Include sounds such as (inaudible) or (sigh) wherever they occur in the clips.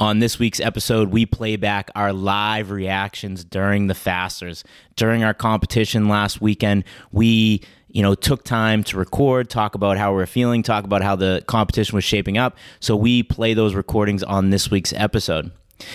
On this week's episode, we play back our live reactions during the fasters. During our competition last weekend, we you know took time to record talk about how we're feeling talk about how the competition was shaping up so we play those recordings on this week's episode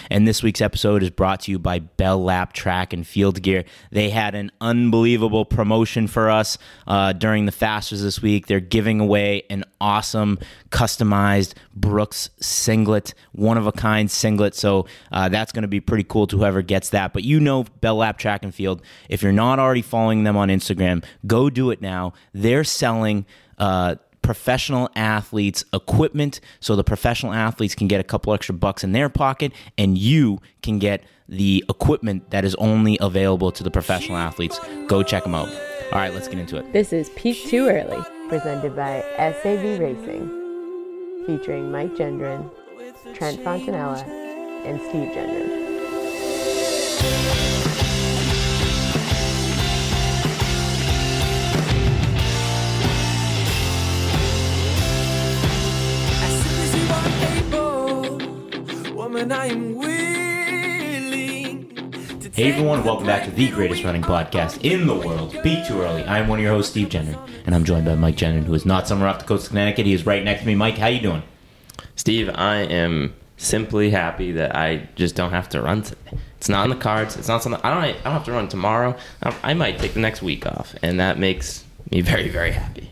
and this week's episode is brought to you by Bell Lap Track and Field Gear. They had an unbelievable promotion for us uh, during the Fasters this week. They're giving away an awesome customized Brooks singlet, one of a kind singlet. So uh, that's going to be pretty cool to whoever gets that. But you know Bell Lap Track and Field. If you're not already following them on Instagram, go do it now. They're selling. Uh, professional athletes equipment so the professional athletes can get a couple extra bucks in their pocket and you can get the equipment that is only available to the professional athletes. Go check them out. All right, let's get into it. This is Peak Too Early, presented by SAV Racing, featuring Mike Gendron, Trent Fontanella, and Steve Gendron. Are I am willing. to Hey everyone, welcome back to the greatest running podcast in the world, Peak Too Early. I am one of your hosts, Steve Gendron, and I'm joined by Mike Gendron, who is not somewhere off the coast of Connecticut. He is right next to me. Mike, how you doing? Steve, I am simply happy that I just don't have to run today. It's not in the cards. It's not something I don't. I don't have to run tomorrow. I, I might take the next week off, and that makes me very, very happy.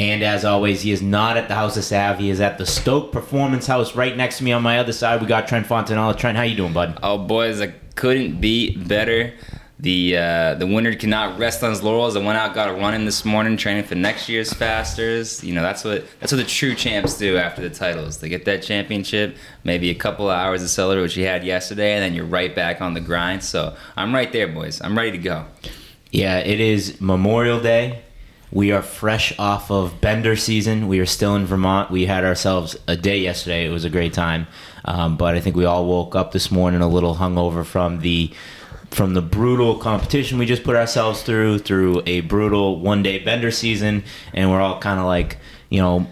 And as always, he is not at the House of Sav. He is at the Stoke Performance House right next to me on my other side. We got Trent Fontanella. Trent, how you doing, bud? Oh, boys, I couldn't be better. The uh, the winner cannot rest on his laurels. I went out, got a run in this morning, training for next year's Fasters. You know, that's what that's what the true champs do after the titles. They get that championship, maybe a couple of hours of celery, which you had yesterday, and then you're right back on the grind. So I'm right there, boys. I'm ready to go. Yeah, it is Memorial Day. We are fresh off of Bender season. We are still in Vermont. We had ourselves a day yesterday. It was a great time, um, but I think we all woke up this morning a little hungover from the from the brutal competition we just put ourselves through through a brutal one day Bender season, and we're all kind of like you know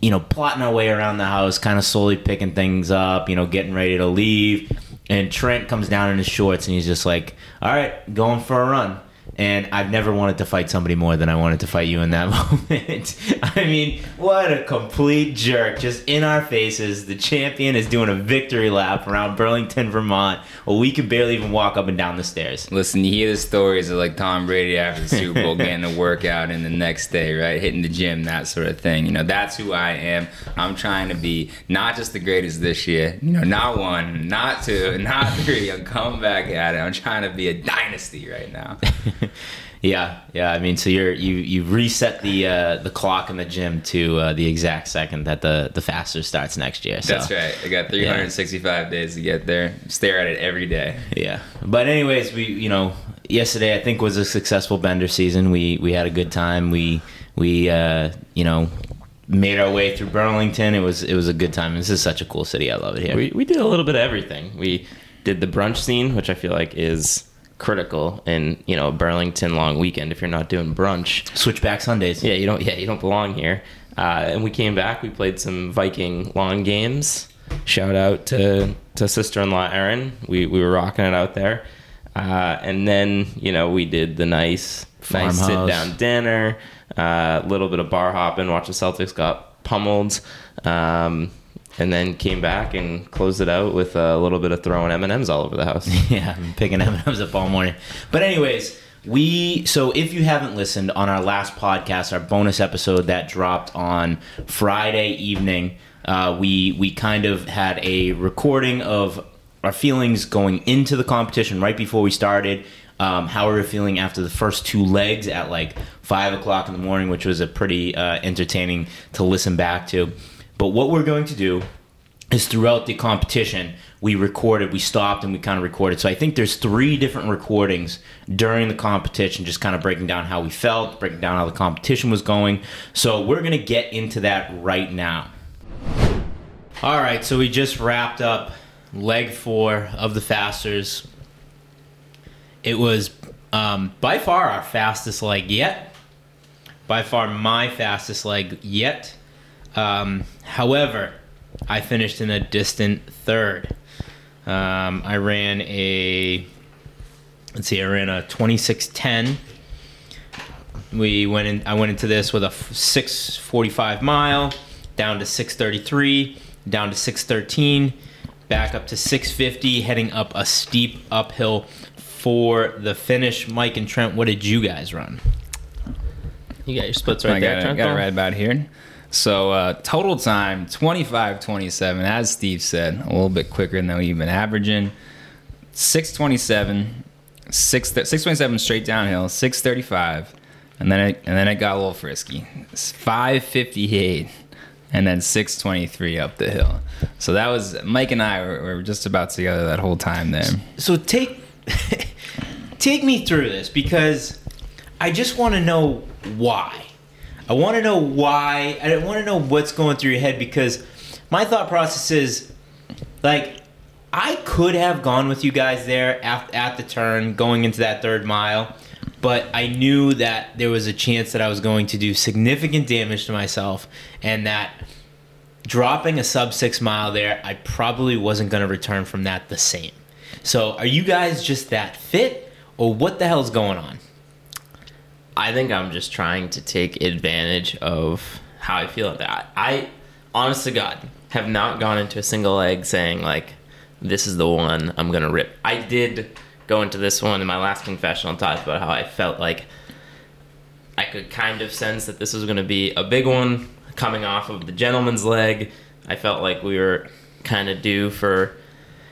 you know, plotting our way around the house, kind of slowly picking things up, you know, getting ready to leave. And Trent comes down in his shorts and he's just like, all right, going for a run. And I've never wanted to fight somebody more than I wanted to fight you in that (laughs) moment. I mean, what a complete jerk. Just in our faces. The champion is doing a victory lap around Burlington, Vermont. Well, we could barely even walk up and down the stairs. Listen, you hear the stories of like Tom Brady after the Super Bowl (laughs) getting a workout and the next day, right? Hitting the gym, that sort of thing. You know, that's who I am. I'm trying to be not just the greatest this year, you know, not one, not two, (laughs) not three. I'm coming back at it. I'm trying to be a dynasty right now. Yeah, yeah. I mean, so you're you you reset the uh, the clock in the gym to uh, the exact second that the the faster starts next year. So. That's right. I got 365 days to get there. Stare at it every day. Yeah, but anyways, we you know yesterday I think was a successful bender season. We we had a good time. We we uh, you know made our way through Burlington. It was it was a good time. This is such a cool city. I love it here. We we did a little bit of everything. We did the brunch scene, which I feel like is critical in you know Burlington long weekend. If you're not doing brunch, Switchback Sundays. yeah, you don't. Yeah, you don't belong here. Uh, and we came back. We played some Viking lawn games. Shout out to to sister-in-law Erin. We we were rocking it out there. Uh, and then you know we did the nice nice sit down dinner. A little bit of bar hopping. Watch the Celtics got pummeled. Um, and then came back and closed it out with a little bit of throwing M and M's all over the house. (laughs) yeah, I'm picking M&Ms up all morning. But anyways, we so if you haven't listened on our last podcast, our bonus episode that dropped on Friday evening, uh, we we kind of had a recording of our feelings going into the competition right before we started. Um, how we were feeling after the first two legs at like five o'clock in the morning, which was a pretty uh, entertaining to listen back to. But what we're going to do is throughout the competition we recorded we stopped and we kind of recorded. So i think there's three different recordings during the competition just kind of breaking down how we felt breaking down how the competition was going. So we're going to get into that right now. All right so we just wrapped up leg four of the fasters. It was um, by far our fastest leg yet. By far my fastest leg yet um, however I finished in a distant third. Um, I ran a let's see, I ran a 2610. We went in. I went into this with a 645 mile, down to 633, down to 613, back up to 650, heading up a steep uphill for the finish. Mike and Trent, what did you guys run? You got your splits right I there, got, it, Trent. got it right about here. So uh, total time 25 27, as Steve said, a little bit quicker than we've been averaging. 627, 6, 627 straight downhill, 635, and then it, and then it got a little frisky. It's 558, and then 623 up the hill. So that was Mike and I were, were just about together that whole time there. So take (laughs) take me through this because I just want to know why. I want to know why. I want to know what's going through your head because my thought process is like I could have gone with you guys there at, at the turn going into that third mile, but I knew that there was a chance that I was going to do significant damage to myself and that dropping a sub six mile there, I probably wasn't going to return from that the same. So, are you guys just that fit, or what the hell's going on? I think I'm just trying to take advantage of how I feel at that. I, honest to God, have not gone into a single leg saying like, "This is the one I'm gonna rip." I did go into this one in my last confessional and talked about how I felt like I could kind of sense that this was gonna be a big one coming off of the gentleman's leg. I felt like we were kind of due for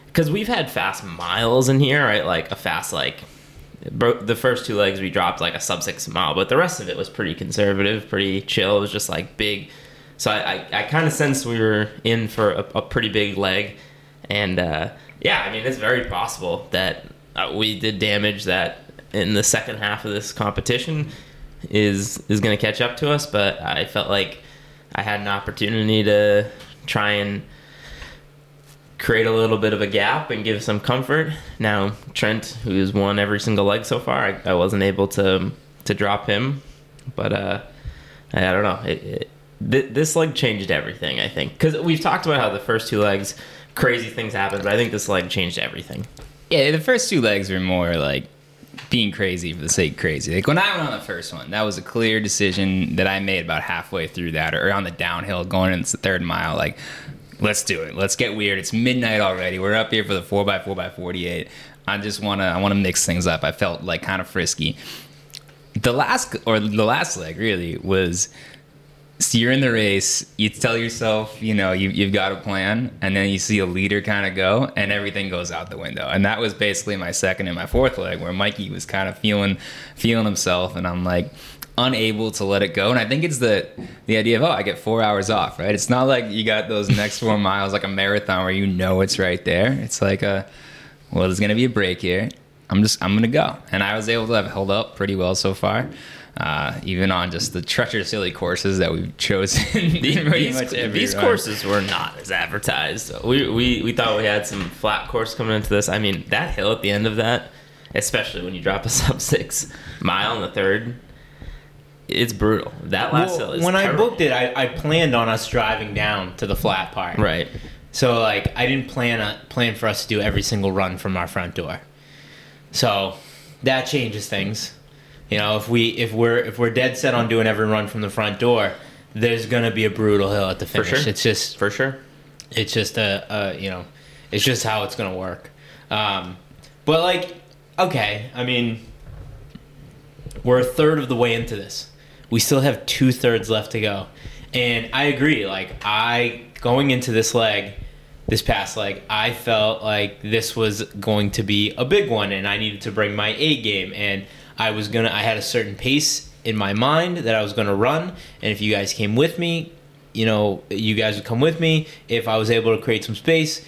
because we've had fast miles in here, right? Like a fast like the first two legs we dropped like a sub six mile, but the rest of it was pretty conservative, pretty chill. It was just like big. So I, I, I kind of sensed we were in for a, a pretty big leg, and uh, yeah, I mean it's very possible that uh, we did damage that in the second half of this competition is is going to catch up to us. But I felt like I had an opportunity to try and create a little bit of a gap and give some comfort. Now Trent, who's won every single leg so far, I, I wasn't able to to drop him, but uh, I, I don't know. It, it, th- this leg changed everything. I think because we've talked about how the first two legs crazy things happened, but I think this leg changed everything. Yeah, the first two legs were more like being crazy for the sake of crazy. Like when I went on the first one, that was a clear decision that I made about halfway through that, or on the downhill going into the third mile. Like, let's do it. Let's get weird. It's midnight already. We're up here for the four x four x forty eight. I just wanna I wanna mix things up. I felt like kind of frisky. The last or the last leg really was so you're in the race, you tell yourself, you know, you, you've got a plan, and then you see a leader kind of go, and everything goes out the window. And that was basically my second and my fourth leg, where Mikey was kind of feeling feeling himself, and I'm like unable to let it go. And I think it's the the idea of oh, I get four hours off, right? It's not like you got those next four (laughs) miles like a marathon where you know it's right there. It's like a well, there's gonna be a break here. I'm just I'm gonna go, and I was able to have held up pretty well so far. Uh, even on just the treacherous silly courses that we've (laughs) chosen. these, much every these courses were not as advertised. We, we we thought we had some flat course coming into this. I mean, that hill at the end of that, especially when you drop a (laughs) sub six mile in the third, it's brutal. That last Well, hill is when I booked it, I, I planned on us driving down to the flat part. right. So like I didn't plan a, plan for us to do every single run from our front door. So that changes things. You know, if we if we're if we're dead set on doing every run from the front door, there's gonna be a brutal hill at the For finish. sure. It's just for sure. it's just a, a you know, it's just how it's gonna work. Um, but like, okay, I mean, we're a third of the way into this. We still have two thirds left to go, and I agree. Like I going into this leg, this past leg, I felt like this was going to be a big one, and I needed to bring my A game, and I was gonna. I had a certain pace in my mind that I was gonna run, and if you guys came with me, you know, you guys would come with me. If I was able to create some space,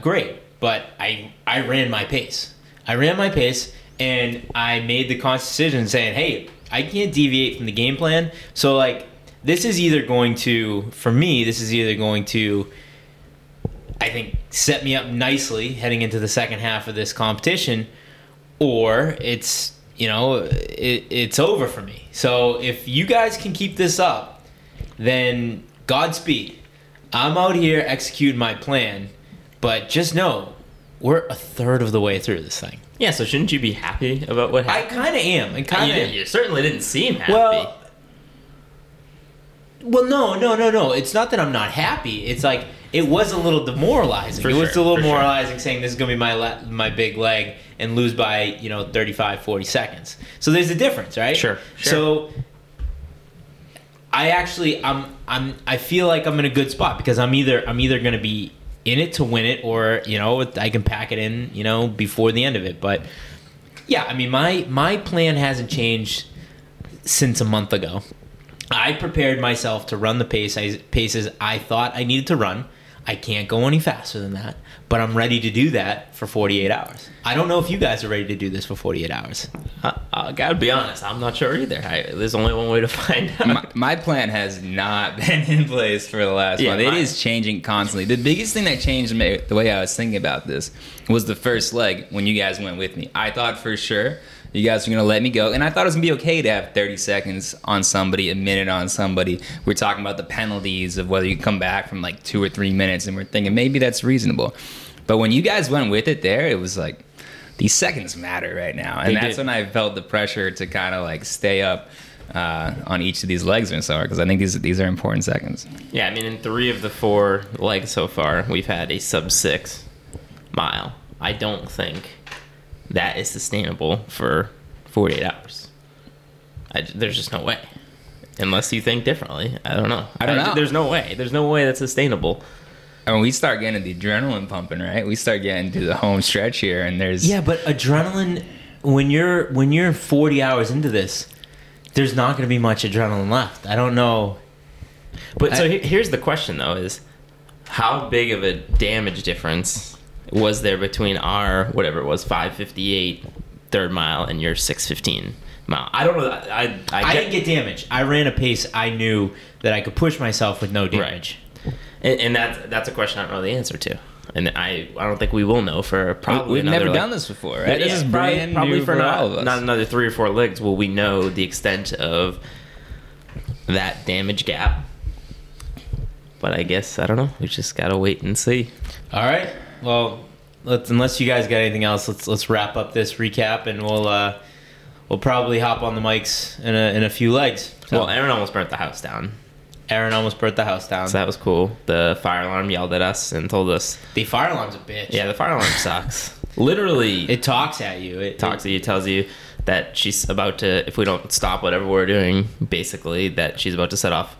great. But I I ran my pace. I ran my pace, and I made the conscious decision saying, "Hey, I can't deviate from the game plan." So like, this is either going to, for me, this is either going to, I think, set me up nicely heading into the second half of this competition, or it's you know it, it's over for me. So if you guys can keep this up, then Godspeed. I'm out here executing my plan, but just know we're a third of the way through this thing. Yeah, so shouldn't you be happy about what happened? I kind of am. I kind of. you certainly didn't seem happy. Well, well, no, no, no, no. It's not that I'm not happy. It's like it was a little demoralizing. For it was a little for sure. demoralizing saying this is gonna be my la- my big leg and lose by you know 35, 40 seconds. So there's a difference, right? Sure, sure. So I actually I'm I'm I feel like I'm in a good spot because I'm either I'm either gonna be in it to win it or you know I can pack it in you know before the end of it. But yeah, I mean my my plan hasn't changed since a month ago. I prepared myself to run the pace I, paces I thought I needed to run. I can't go any faster than that, but I'm ready to do that for 48 hours. I don't know if you guys are ready to do this for 48 hours. I, I gotta be honest, I'm not sure either. I, there's only one way to (laughs) find out. my, my plan has not (laughs) been in place for the last Yeah, month. It mine- is changing constantly. The biggest thing that changed me, the way I was thinking about this was the first leg when you guys went with me. I thought for sure you guys going to let me go, and I thought it was going to be okay to have 30 seconds on somebody, a minute on somebody. We're talking about the penalties of whether you come back from like two or three minutes, and we're thinking maybe that's reasonable. But when you guys went with it there, it was like, these seconds matter right now. And They that's did. when I felt the pressure to kind of like stay up uh, on each of these legs and so because I think these these are important seconds. Yeah, I mean, in three of the four legs so far, we've had a sub six mile. I don't think that is sustainable for 48 hours. I, there's just no way. Unless you think differently. I don't know. I don't know. There's no way. There's no way that's sustainable. And when we start getting the adrenaline pumping, right? We start getting to the home stretch here, and there's Yeah, but adrenaline when you're when you're 40 hours into this, there's not going to be much adrenaline left. I don't know. But so I- he- here's the question though: is how big of a damage difference was there between our whatever it was 558 third mile and your 615 mile? I don't know. I I, I, get- didn't get damage. I ran a pace I knew that I could push myself with no damage. and, and that's that's a question I don't know the answer to, and I I don't think we will know for probably. we've another, never like- done this before, right? Yeah, this is probably- brand probably new for, for, not, all of us. not another three or four legs will we know the extent of that damage gap. But I guess I don't know. We just gotta wait and see. All right. Well, let's unless you guys got anything else, let's let's wrap up this recap and we'll uh we'll probably hop on the mics in a in a few legs. So, Well, Aaron almost burnt the house down. Aaron almost burnt the house down. So that was cool. The fire alarm yelled at us and told us, the fire alarm's a bitch. "Yeah, the fire alarm (laughs) sucks." Literally, it It talks at you. It talks to you, tells you that she's about to, if we don't stop whatever we're doing, basically that she's about to set off,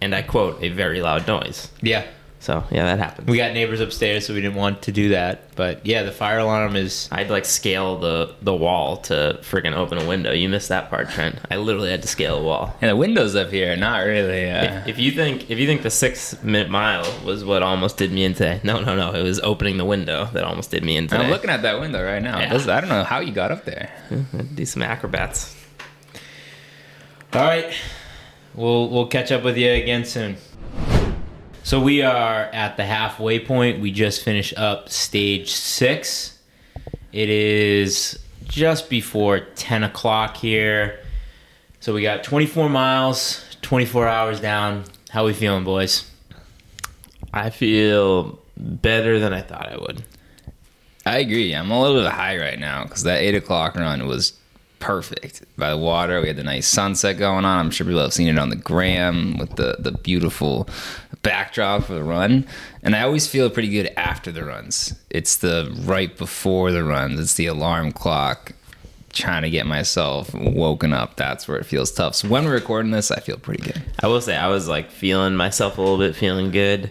and I quote, a very loud noise. Yeah. So yeah, that happened. We got neighbors upstairs, so we didn't want to do that. But yeah, the fire alarm is. I'd like scale the the wall to friggin' open a window. You missed that part, Trent. I literally had to scale a wall. and the windows up here, are not really. Uh, If, if you think if you think the six minute mile was what almost did me in today, no, no, no, it was opening the window that almost did me in today. I'm looking at that window right now. Yeah. This- I don't know how you got up there. do some acrobats. All right. We'll we'll catch up with you again soon. So we are at the halfway point. We just finished up stage six. It is just before ten o'clock here. So we got 24 miles, 24 hours down. How we feeling, boys? I feel better than I thought I would. I agree. I'm a little bit high right now because that eight o'clock run was perfect by the water. We had the nice sunset going on. I'm sure people have seen it on the gram with the the beautiful backdrop for the run. And I always feel pretty good after the runs. It's the right before the runs. It's the alarm clock. Trying to get myself woken up. That's where it feels tough. So when we're recording this, I feel pretty good. I will say I was like feeling myself a little bit, feeling good,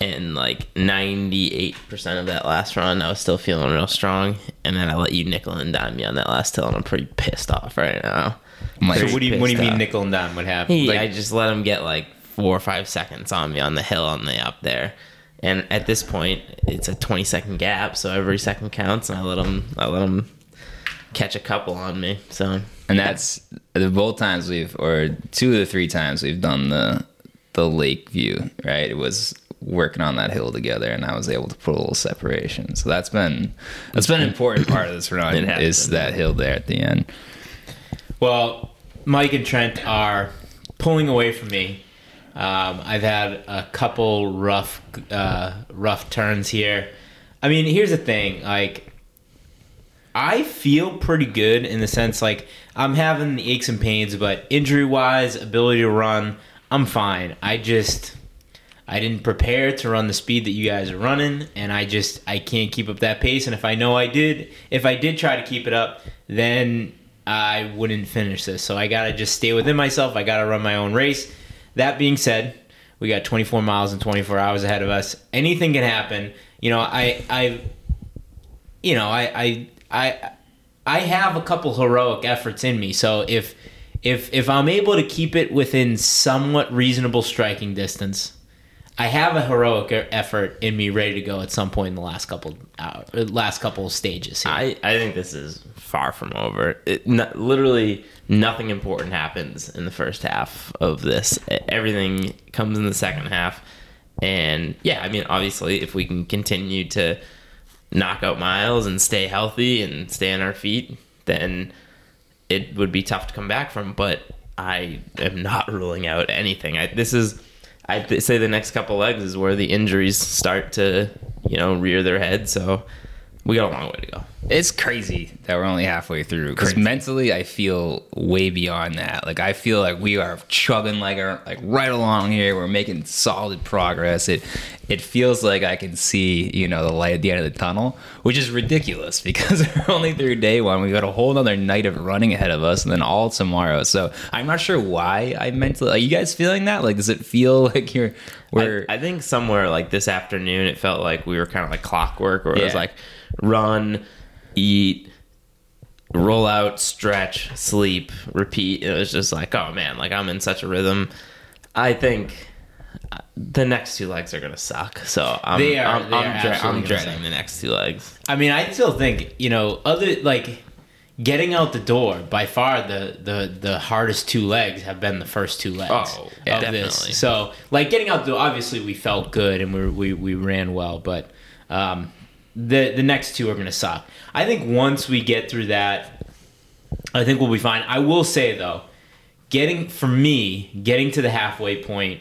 and like ninety eight percent of that last run, I was still feeling real strong. And then I let you nickel and dime me on that last hill, and I'm pretty pissed off right now. I'm like, So what do you what do you mean off. nickel and dime? What happened? He, Like- I just let him get like four or five seconds on me on the hill on the up there. And at this point, it's a 20 second gap, so every second counts. And I let them, I let him catch a couple on me. So And that's the both times we've, or two of the three times we've done the the lake view. Right, it was working on that hill together, and I was able to put a little separation. So that's been that's been an important part of this (laughs) run It has is that hill there at the end. Well, Mike and Trent are pulling away from me, Um, I've had a couple rough, uh, rough turns here. I mean, here's the thing. Like, I feel pretty good in the sense like I'm having the aches and pains, but injury wise, ability to run, I'm fine. I just I didn't prepare to run the speed that you guys are running, and I just I can't keep up that pace. And if I know I did, if I did try to keep it up, then I wouldn't finish this. So I gotta just stay within myself. I gotta run my own race. That being said, we got 24 miles and 24 hours ahead of us. Anything can happen. You know, I I you know, I I I I have a couple heroic efforts in me. So if if if I'm able to keep it within somewhat reasonable striking distance, I have a heroic effort in me ready to go at some point in the last couple hour, last couple stages. Here. I, I think this is far from over. It, literally, nothing important happens in the first half of this. Everything comes in the second half. And yeah, I mean, obviously, if we can continue to knock out miles and stay healthy and stay on our feet, then it would be tough to come back from. But I am not (laughs) ruling out anything. I, this is, I say, the next couple legs is where the injuries start to, you know, rear their head. So we got a long way to go. It's crazy that we're only halfway through because mentally I feel way beyond that. Like I feel like we are chugging like our, like right along here. We're making solid progress. It it feels like I can see you know the light at the end of the tunnel, which is ridiculous (laughs) because we're only through day one. We've got a whole another night of running ahead of us, and then all tomorrow. So I'm not sure why I mentally. Are you guys feeling that? Like, does it feel (laughs) like you're we're I, I think somewhere like this afternoon, it felt like we were kind of like clockwork, where it was like run, eat, roll out, stretch, sleep, repeat. It was just like, oh man, like I'm in such a rhythm. I think uh, the next two legs are gonna suck. So I'm They are- I'm, they I'm, are dre- I'm dreading suck. the next two legs. I mean, I still think you know, other like getting out the door. By far, the the the hardest two legs have been the first two legs Oh, of yeah, this. So, like getting out the door, obviously we felt good and we we we ran well, but um, the the next two are gonna suck. I think once we get through that, I think we'll be fine. I will say though, getting for me, getting to the halfway point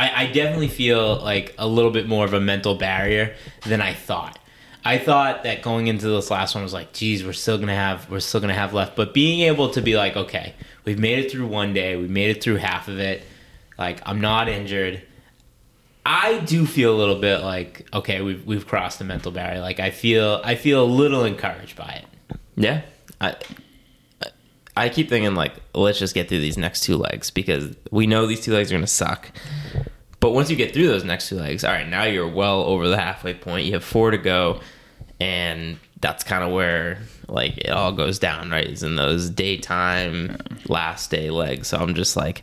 I, I definitely feel like a little bit more of a mental barrier than I thought. I thought that going into this last one was like, geez, we're still gonna have we're still gonna have left. But being able to be like, okay, we've made it through one day, we made it through half of it. Like I'm not injured. I do feel a little bit like, okay, we've we've crossed the mental barrier. Like I feel I feel a little encouraged by it. Yeah, I I keep thinking like let's just get through these next two legs because we know these two legs are gonna suck. But once you get through those next two legs, all right, now you're well over the halfway point. You have four to go, and that's kind of where like it all goes down, right? Is in those daytime last day legs. So I'm just like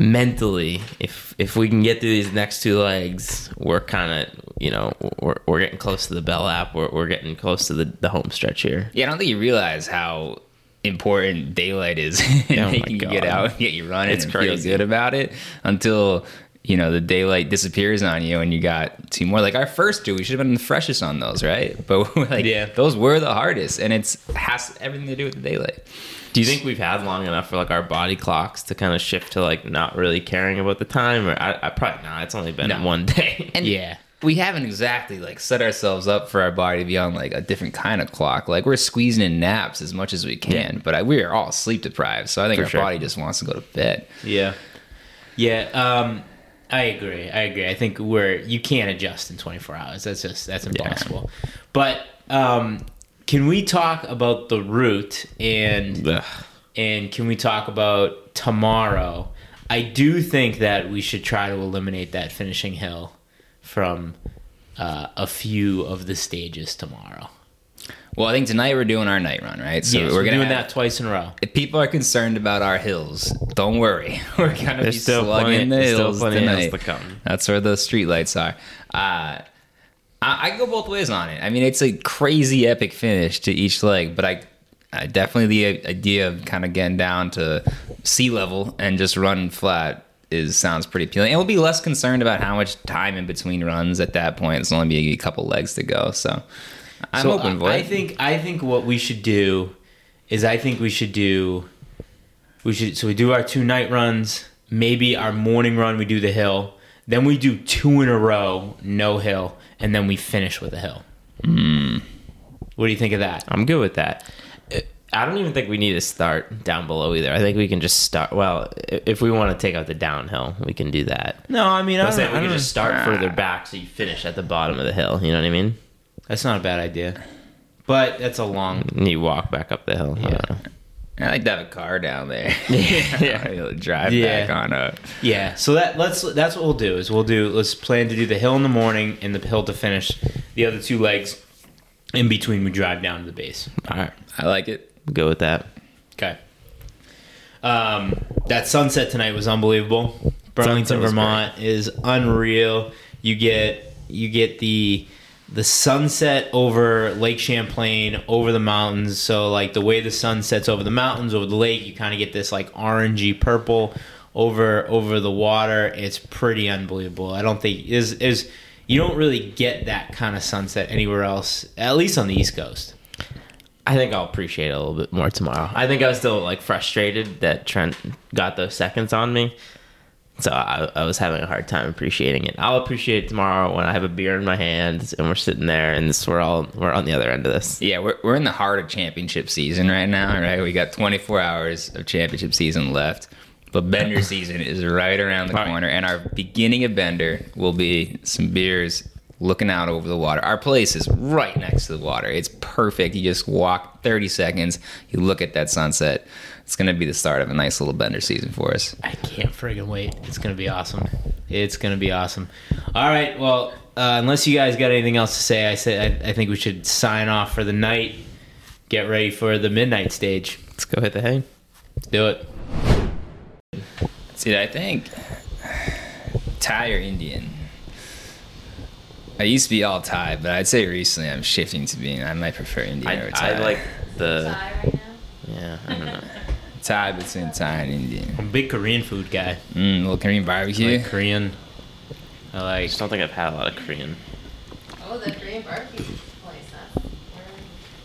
mentally, if if we can get through these next two legs, we're kind of you know we're, we're getting close to the Bell lap. We're, we're getting close to the, the home stretch here. Yeah, I don't think you realize how important daylight is in (laughs) Oh making you get out and get you running It's and crazy. feel good about it until you know the daylight disappears on you and you got two more. Like our first two, we should have been the freshest on those, right? (laughs) But like Yeah. those were the hardest, and it's has everything to do with the daylight. Do you think we've had long enough for like our body clocks to kind of shift to like not really caring about the time? Or I, I probably not. It's only been No. one day. (laughs) And Yeah. we haven't exactly like set ourselves up for our body to be on like a different kind of clock. Like we're squeezing in naps as much as we can, but I, we are all sleep deprived. So I think For our sure. body just wants to go to bed. Yeah. Yeah, um I agree. I agree. I think we're you can't adjust in 24 hours. That's just that's impossible. But um can we talk about the route and Ugh. and can we talk about tomorrow? I do think that we should try to eliminate that finishing hill from uh, a few of the stages tomorrow. Well, I think tonight we're doing our night run, right? So yes, we're we're gonna doing have- that twice in a row. If people are concerned about our hills, don't worry. (laughs) We're gonna be still slugging plenty- the there's still hills tonight. hills to. That's where the streetlights are. Uh, I, I go both ways on it. I mean, it's a crazy epic finish to each leg, but I, I definitely the idea of kind of getting down to sea level and just running flat is sounds pretty appealing. And we'll be less concerned about how much time in between runs at that point. It's only be a couple legs to go, so I'm so open for I, it. I think I think what we should do is I think we should do we should so we do our two night runs maybe our morning run we do the hill, then we do two in a row, no hill, and then we finish with a hill. What do you think of that? I'm good with that. I don't even think we need to start down below either. I think we can just start. Well, if we want to take out the downhill, we can do that. No, I mean I I don't, I we can just start Ah. further back so you finish at the bottom of the hill. You know what I mean? That's not a bad idea, but that's a long. And you walk back up the hill. I. I like to have a car down there. (laughs) Yeah. (laughs) Be able drive Yeah. back on up. Yeah, so that let's that's what we'll do is we'll do let's plan to do the hill in the morning and the hill to finish. The other two legs in between we drive down to the base. All right, I like it. go with that. Okay. Um, that sunset tonight was unbelievable. Burlington, was Vermont is unreal. You get you get the the sunset over Lake Champlain, over the mountains. So like the way the sun sets over the mountains, over the lake, you kind of get this like orangey purple over over the water. It's pretty unbelievable. I don't think is is you don't really get that kind of sunset anywhere else, at least on the East Coast. I think I'll appreciate it a little bit more tomorrow. I think I was still like frustrated that Trent got those seconds on me. So I, I was having a hard time appreciating it. I'll appreciate it tomorrow when I have a beer in my hand and we're sitting there and this, we're all we're on the other end of this. Yeah, we're, we're in the heart of championship season right now, mm-hmm. right? We got 24 hours of championship season left. But Bender (laughs) season is right around the All right. corner, and our beginning of Bender will be some beers looking out over the water. Our place is right next to the water. It's perfect. You just walk 30 seconds, you look at that sunset. It's going to be the start of a nice little Bender season for us. I can't friggin' wait. It's gonna be awesome. It's gonna be awesome. All right. Well, uh, unless you guys got anything else to say, I say I, I think we should sign off for the night. Get ready for the midnight stage. Let's go hit the hay. Let's do it. See, I think Thai or Indian. I used to be all Thai, but I'd say recently I'm shifting to being. I might prefer Indian I, over Thai. I like the Thai right now. yeah. I don't know. (laughs) Thai between Thai and Indian. I'm a big Korean food guy. Mm, little Korean I barbecue. like Korean. I I like. just don't think I've had a lot of Korean. Oh, the Korean barbecue place. That's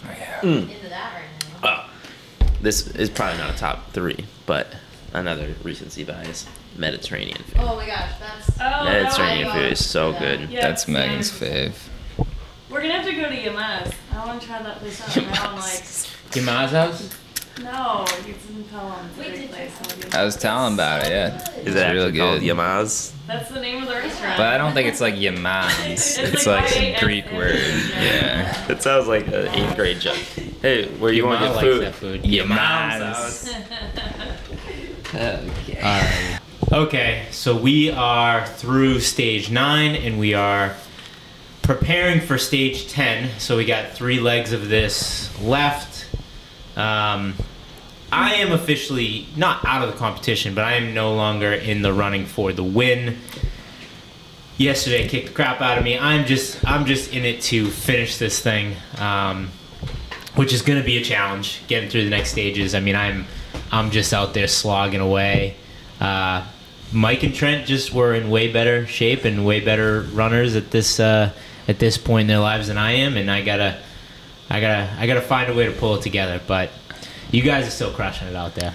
we're Oh, yeah. into that right now. Oh, this is probably not a top three, but another recency bias. Mediterranean food. Oh my gosh, that's. Oh, Mediterranean food is so good. Yeah, That's. Megan's fave. We're gonna have to go to Yamaz. I want to try that place out. (laughs) My mom likes. Kima's house? No, it's in Pelham. It's a Wait, place. I was telling about it, yeah. Is It's Is it really actually called good. Yamaz? That's the name of the restaurant. But I don't think it's like Yamaz. (laughs) It's It's like like some Greek word. Yeah. (laughs) It sounds like an eighth grade joke. Hey, where you want Yama your food? that food. Yamaz. (laughs) Okay. Alright. Okay, so we are through stage nine and we are preparing for stage 10. So we got three legs of this left. Um, I am officially not out of the competition, but I am no longer in the running for the win. Yesterday kicked the crap out of me. I'm just I'm just in it to finish this thing. Um, which is going to be a challenge getting through the next stages. I mean, I'm I'm just out there slogging away. Uh, Mike and Trent just were in way better shape and way better runners at this uh, at this point in their lives than I am, and I gotta I gotta I gotta find a way to pull it together. But you guys are still crushing it out there.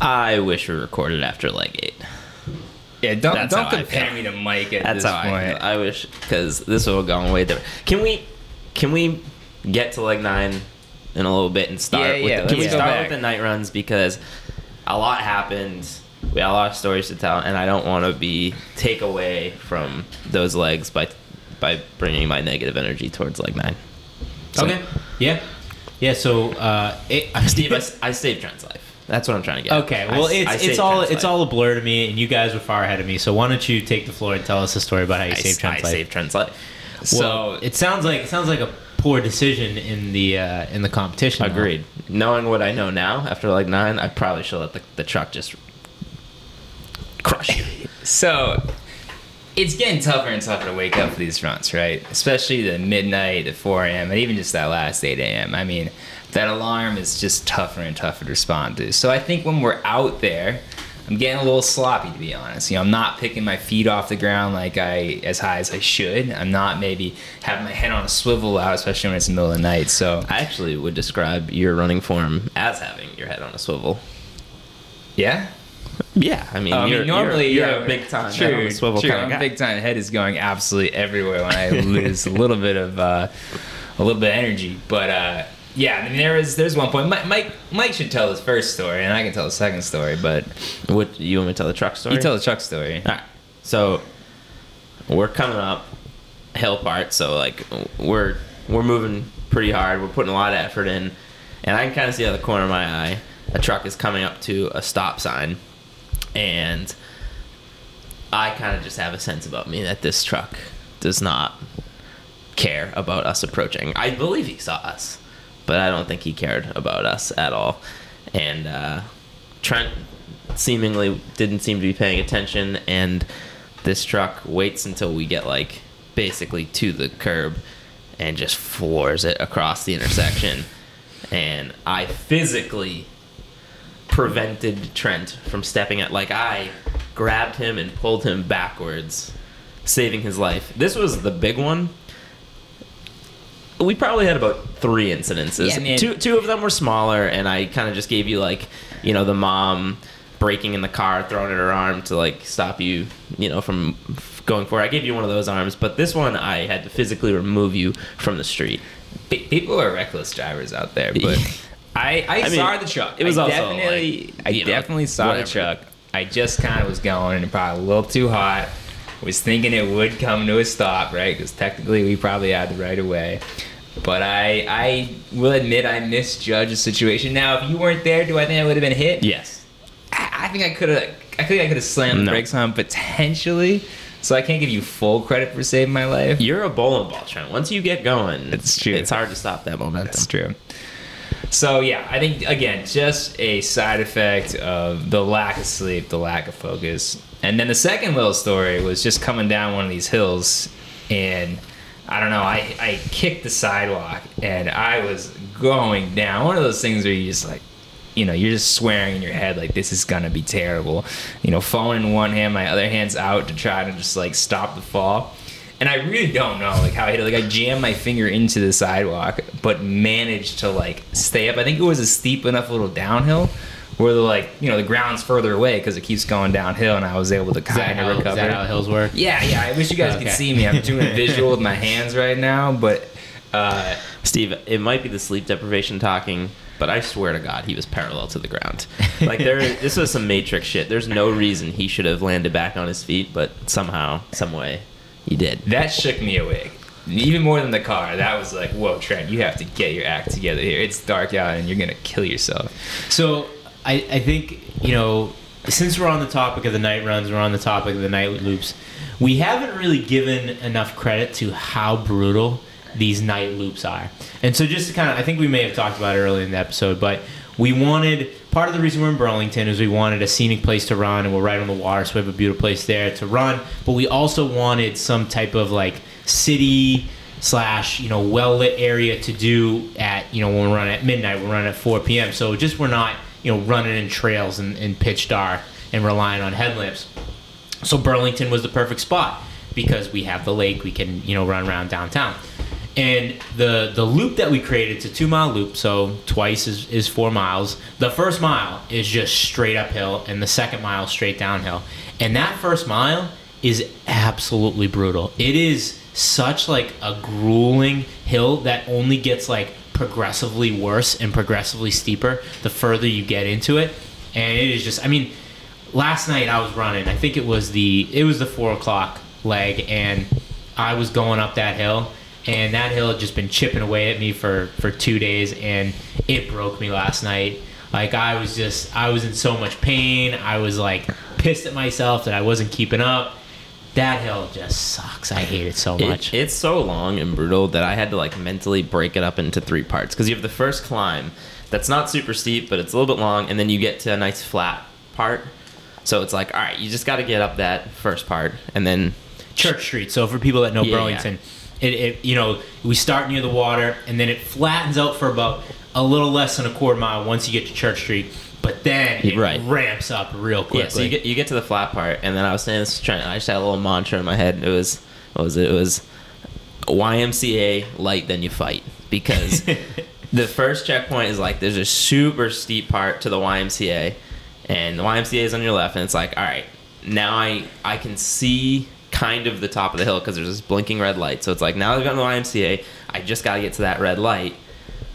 I wish we recorded after leg eight. Yeah, don't That's don't how I compare feel. me to Mike at That's this how point. I feel. I wish because this would have gone way different. Can we can we get to leg nine in a little bit and start? Yeah, with yeah, the, can we start back. with the night runs because a lot happened. We had a lot of stories to tell, and I don't want to be take away from those legs by by bringing my negative energy towards leg nine. So, Okay. Yeah. Yeah. So uh, it, (laughs) Steve, I, I saved Trent's life. That's what I'm trying to get. Okay, well, s- I it's saved it's all Trent's it's life. all a blur to me, and you guys were far ahead of me. So why don't you take the floor and tell us a story about how you I, saved s- Trent's I life? saved Trent's life. So well, it sounds like it sounds like a poor decision in the uh, in the competition. though. Agreed. Knowing what I know now after like nine, I probably should let the, the truck just crush you. So it's getting tougher and tougher to wake up for these fronts, right? Especially the midnight, the 4 a.m., and even just that last 8 a.m. I mean, that alarm is just tougher and tougher to respond to. So I think when we're out there, I'm getting a little sloppy to be honest. You know, I'm not picking my feet off the ground like I as high as I should. I'm not maybe having my head on a swivel out, especially when it's the middle of the night. So I actually would describe your running form as having your head on a swivel. yeah, Yeah, I mean, I mean, normally you're, you're yeah, a big time True, head on swivel true. kind of big time. Head is going absolutely everywhere when I (laughs) lose a little bit of uh, a little bit of energy. But uh, yeah, I mean, there is there's one point. Mike, Mike Mike should tell his first story, and I can tell the second story. But What you want me to tell the truck story? you tell the truck story. All right. So we're coming up hill part, so like we're we're moving pretty hard. We're putting a lot of effort in, and I can kind of see out of the corner of my eye a truck is coming up to a stop sign, and I kind of just have a sense about me that this truck does not care about us approaching. I believe he saw us, but I don't think he cared about us at all. And uh, Trent seemingly didn't seem to be paying attention, and this truck waits until we get like basically to the curb and just floors it across the intersection. And I physically prevented Trent from stepping at like I grabbed him and pulled him backwards, saving his life. This was the big one. We probably had about three incidences. Yeah, two two of them were smaller, and I kind of just gave you like, you know, the mom breaking in the car, throwing at her arm to like stop you, you know, from going for it. I gave you one of those arms, but this one I had to physically remove you from the street. People are reckless drivers out there, but (laughs) I I, I mean, saw the truck. it was I also, definitely like, I you know, definitely saw whatever. the truck. I just kind of was going and probably a little too hot. Was thinking it would come to a stop, right? Because technically we probably had the right of way. But I I will admit I misjudged the situation. Now, if you weren't there, do I think I would have been hit? Yes. I, I think I could have. I think I could have slammed the brakes on potentially. So I can't give you full credit for saving my life. You're a bowling ball, Trent. Once you get going, It's true. It's hard to stop that momentum. That's true. So yeah, I think again, just a side effect of the lack of sleep, the lack of focus. And then the second little story was just coming down one of these hills and I don't know, I, I kicked the sidewalk and I was going down. One of those things where you just like you know, you're just swearing in your head like this is gonna be terrible. You know, phone in one hand, my other hand's out to try to just like stop the fall. And I really don't know like how I hit it. Like I jammed my finger into the sidewalk, but managed to like stay up. I think it was a steep enough little downhill where the like you know the ground's further away because it keeps going downhill, and I was able to kind how, of is recover. that how hills work? yeah, yeah. I wish you guys Okay. could see me. I'm doing a visual with my (laughs) hands right now, but uh, Steve, it might be the sleep deprivation talking, but I swear to God, he was parallel to the ground. Like there, (laughs) this was some Matrix shit. There's no reason he should have landed back on his feet, but somehow, some way, he did. that shook me awake. Even more than the car, that was like, whoa, Trent, you have to get your act together here. It's dark out and you're gonna kill yourself. So I, I think you know since we're on the topic of the night runs, we're on the topic of the night loops. We haven't really given enough credit to how brutal these night loops are. And so just to kind of, I think we may have talked about it earlier in the episode, but we wanted part of the reason we're in Burlington is we wanted a scenic place to run, and we're right on the water, so we have a beautiful place there to run. But we also wanted some type of like city slash you know well lit area to do at you know when we're running at midnight we're running at 4 p.m so just we're not you know running in trails and, in pitch dark and relying on headlamps. So burlington was the perfect spot because we have the lake we can you know run around downtown and the the loop that we created it's a two mile loop so twice is, is four miles. The first mile is just straight uphill and the second mile straight downhill. And that first mile is absolutely brutal. It is such like a grueling hill that only gets like progressively worse and progressively steeper the further you get into it. And it is just i mean last night I was running. I think it was the it was the four o'clock leg, and I was going up that hill, and that hill had just been chipping away at me for for two days, and it broke me last night. Like I was just I was in so much pain. I was like pissed at myself that I wasn't keeping up. That hill just sucks. I hate it so It- much. it's so long and brutal that I had to like mentally break it up into three parts because you have the first climb that's not super steep, but it's a little bit long, and then you get to a nice flat part. So it's like, all right, you just got to get up that first part, and then Church Street. So for people that know Yeah, Burlington, It, it you know we start near the water and then it flattens out for about a little less than a quarter mile once you get to Church Street, but then it Right. ramps up real quickly. Yeah, so you get you get to the flat part, and then I was saying this trying. I just had a little mantra in my head. It was what was it? It was YMCA light, then you fight because (laughs) the first checkpoint is like there's a super steep part to the YMCA, and the YMCA is on your left, and it's like, all right, now I I can see kind of the top of the hill because there's this blinking red light. So it's like now I've gotten the YMCA, I just got to get to that red light.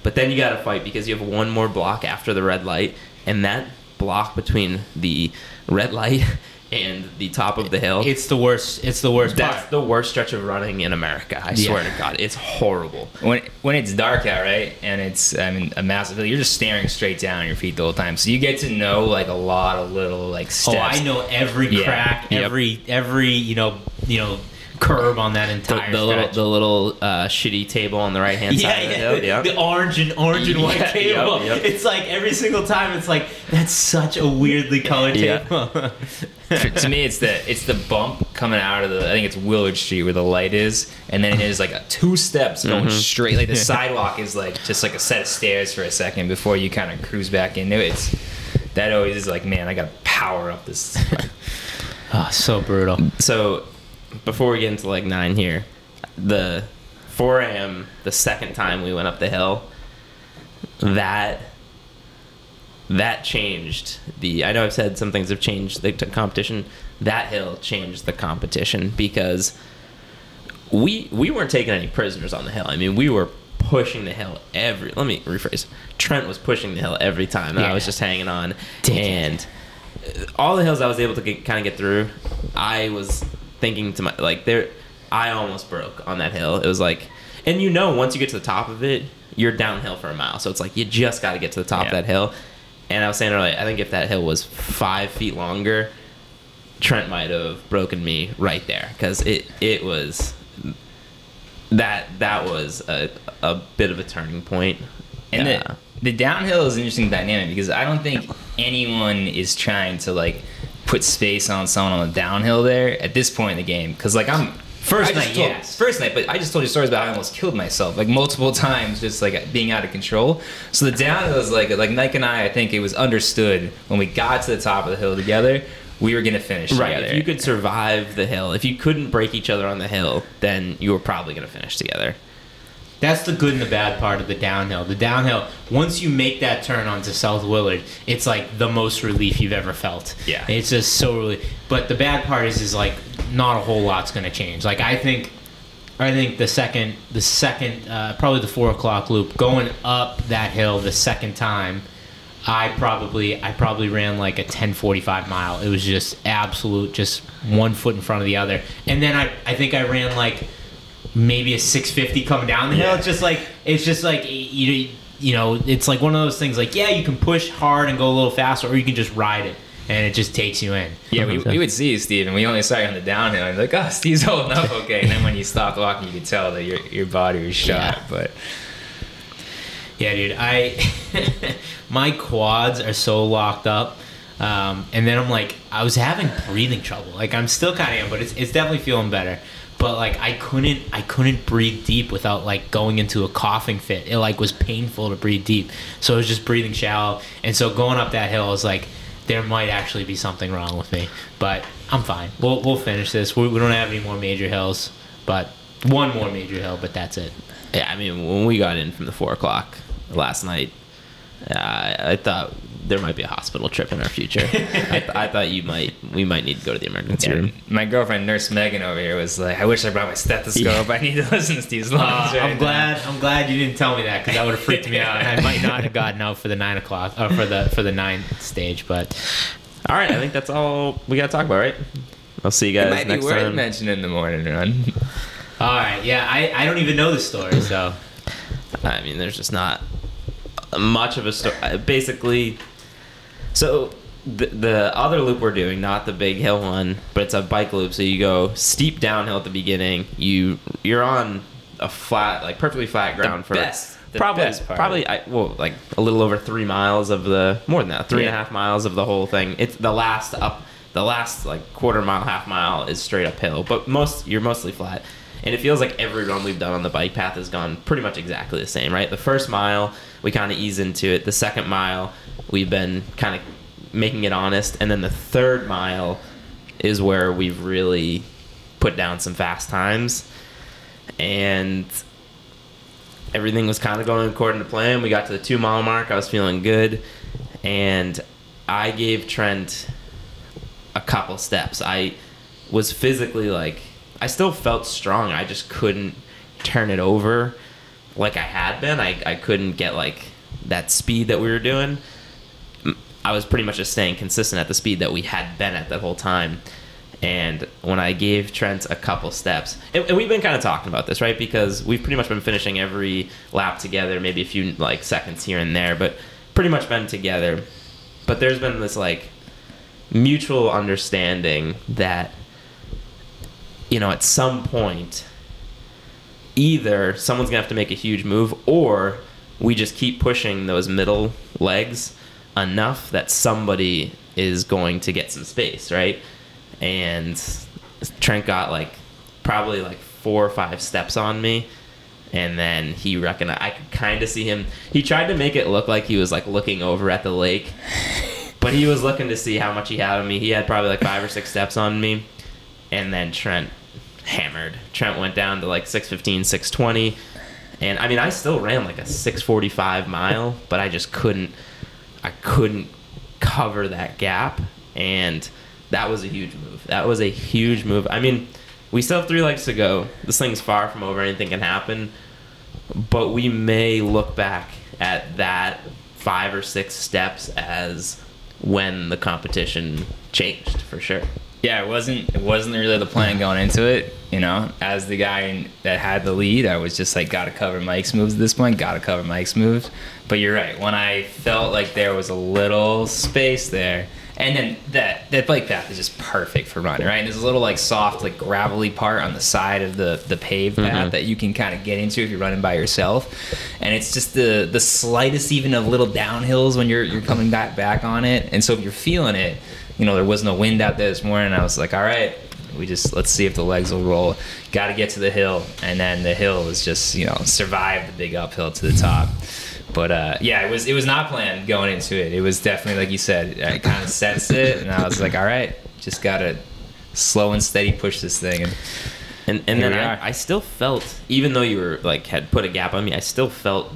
But then you got to fight because you have one more block after the red light, and that block between the red light and the top of the hill. It's the worst. It's the worst that's part. the worst stretch of running in America. I Yeah. swear to God, it's horrible. when when it's dark out, right, and it's I mean a massive hill, you're just staring straight down your feet the whole time. So you get to know like a lot of little like steps. Oh, I know every Yeah. crack, Yep. every every you know you know curb on that The, entire the little the little uh, shitty table on the right hand (laughs) yeah, side of the yeah, hill. Yeah. the orange and orange and (laughs) white Yeah, table. yep, yep. It's like every single time. It's like that's such a weirdly colored Yeah. table. (laughs) To me, it's the it's the bump coming out of the I think it's Willard Street where the light is, and then it is like a two steps going Mm-hmm. straight. Like the sidewalk is like just like a set of stairs for a second before you kind of cruise back into it. It's that always is like man, I gotta power up this. oh, so brutal. So before we get into like nine here, the 4 a.m. the second time we went up the hill, that that changed the. I know I've said some things have changed the t- competition. That hill changed the competition because we we weren't taking any prisoners on the hill. I mean, we were pushing the hill every. Let me rephrase. Trent was pushing the hill every time, and I was just hanging on. It. and uh, all the hills I was able to get, kind of get through, I was thinking to my like there. I almost broke on that hill. It was like, and you know, once you get to the top of it, you're downhill for a mile. So it's like you just got to get to the top of that hill. And I was saying earlier, I think if that hill was five feet longer, Trent might have broken me right there because it it was that that was a a bit of a turning point. And Yeah. the, the downhill is an interesting dynamic because I don't think anyone is trying to like put space on someone on the downhill there at this point in the game. Because like I'm First I night, told- yes. first night, but I just told you stories about how I almost killed myself like multiple (laughs) times, just like being out of control. So the downhill was like like Mike and I. I think it was understood when we got to the top of the hill together, we were gonna finish Right. together. If you could survive the hill, if you couldn't break each other on the hill, then you were probably going to finish together. That's the good and the bad part of the downhill. The downhill, once you make that turn onto South Willard, it's like the most relief you've ever felt. Yeah. It's just so relief. But the bad part is, is like not a whole lot's going to change. Like I think, I think the second, the second, uh, probably the four o'clock loop going up that hill the second time, I probably, I probably ran like a ten forty five mile. It was just absolute, just one foot in front of the other. And then I, I think I ran like maybe a 650 coming down the hill. Yeah. It's just like it's just like you you know it's like one of those things like yeah you can push hard and go a little faster or you can just ride it and it just takes you in. Yeah, we, we would see you, Steve, and we only saw you on the downhill. And like, oh, Steve's holding up okay. And then when you stopped walking, you could tell that your your body was shot. Yeah. But Yeah, dude. I (laughs) my quads are so locked up. Um, and then I'm like, I was having breathing trouble. Like I'm still kind of am, but it's, it's definitely feeling better. But like I couldn't, I couldn't breathe deep without like going into a coughing fit. It like was painful to breathe deep. So I was just breathing shallow. And so going up that hill, I was like, there might actually be something wrong with me. But I'm fine. We'll we'll finish this. We, we don't have any more major hills, but one more major hill, but that's it. Yeah, I mean, when we got in from the four o'clock last night, uh, I thought there might be a hospital trip in our future. (laughs) I, th- I thought you might, we might need to go to the emergency yeah, room. my girlfriend, Nurse Megan over here, was like, I wish I brought my stethoscope. I need to listen to Steve's lungs. Uh, right I'm now." glad. I'm glad you didn't tell me that because that would have freaked me out. I might not have gotten out for the nine o'clock or for the for the nine stage. But All right, I think that's all we got to talk about, right? I'll see you guys. It guys might be next worth time. mentioning in the morning run. all right, yeah, I, I don't even know the story. So I mean, there's just not much of a story. Basically, so the, the other loop we're doing, not the big hill one, but it's a bike loop. So you go steep downhill at the beginning. You you're on a flat, like perfectly flat ground for best- the probably best part. probably I, well like a little over three miles of the more than that three and a half miles of the whole thing. It's the last up the last like quarter mile half mile is straight uphill, but most you're mostly flat. And it feels like every run we've done on the bike path has gone pretty much exactly the same, right? The first mile, we kind of ease into it. The second mile, we've been kind of making it honest. And then the third mile is where we've really put down some fast times. And everything was kind of going according to plan. We got to the two mile mark. I was feeling good. And I gave Trent a couple steps. I was physically like I still felt strong. I just couldn't turn it over like I had been. I, I couldn't get like that speed that we were doing. I was pretty much just staying consistent at the speed that we had been at that whole time. And when I gave Trent a couple steps, and, and we've been kind of talking about this, right? Because we've pretty much been finishing every lap together, maybe a few like seconds here and there, but pretty much been together. But there's been this like mutual understanding that you know at some point either someone's gonna have to make a huge move or we just keep pushing those middle legs enough that somebody is going to get some space right? And trent got like probably like four or five steps on me and then he recognized i could kind of see him he tried to make it look like he was like looking over at the lake but he was looking to see how much he had on me. He had probably like five or six steps on me and then trent hammered. Trent went down to like 615 620 and i mean i still ran like a 645 mile but i just couldn't i couldn't cover that gap and that was a huge move. That was a huge move. I mean we still have three legs to go. This thing's far from over. Anything can happen. But we may look back at that five or six steps as when the competition changed for sure Yeah, it wasn't it wasn't really the plan going into it. You know, as the guy that had the lead, I was just like, gotta cover Mike's moves at this point. Gotta cover Mike's moves. But you're right. When I felt like there was a little space there, and then that that bike path is just perfect for running, right? And there's a little like soft, like gravelly part on the side of the the paved path mm-hmm. that you can kind of get into if you're running by yourself. And it's just the the slightest even of little downhills when you're you're coming back back on it. And so if you're feeling it, you know, there was no wind out there this morning. I was like, all right, we just let's see if the legs will roll. Got to get to the hill, and then the hill was just you know survive the big uphill to the top. But uh, yeah, it was it was not planned going into it. It was definitely like you said. I kind of sensed it, and I was like, all right, just gotta slow and steady push this thing. And And and then. I, I still felt, even though you were like had put a gap on me, I still felt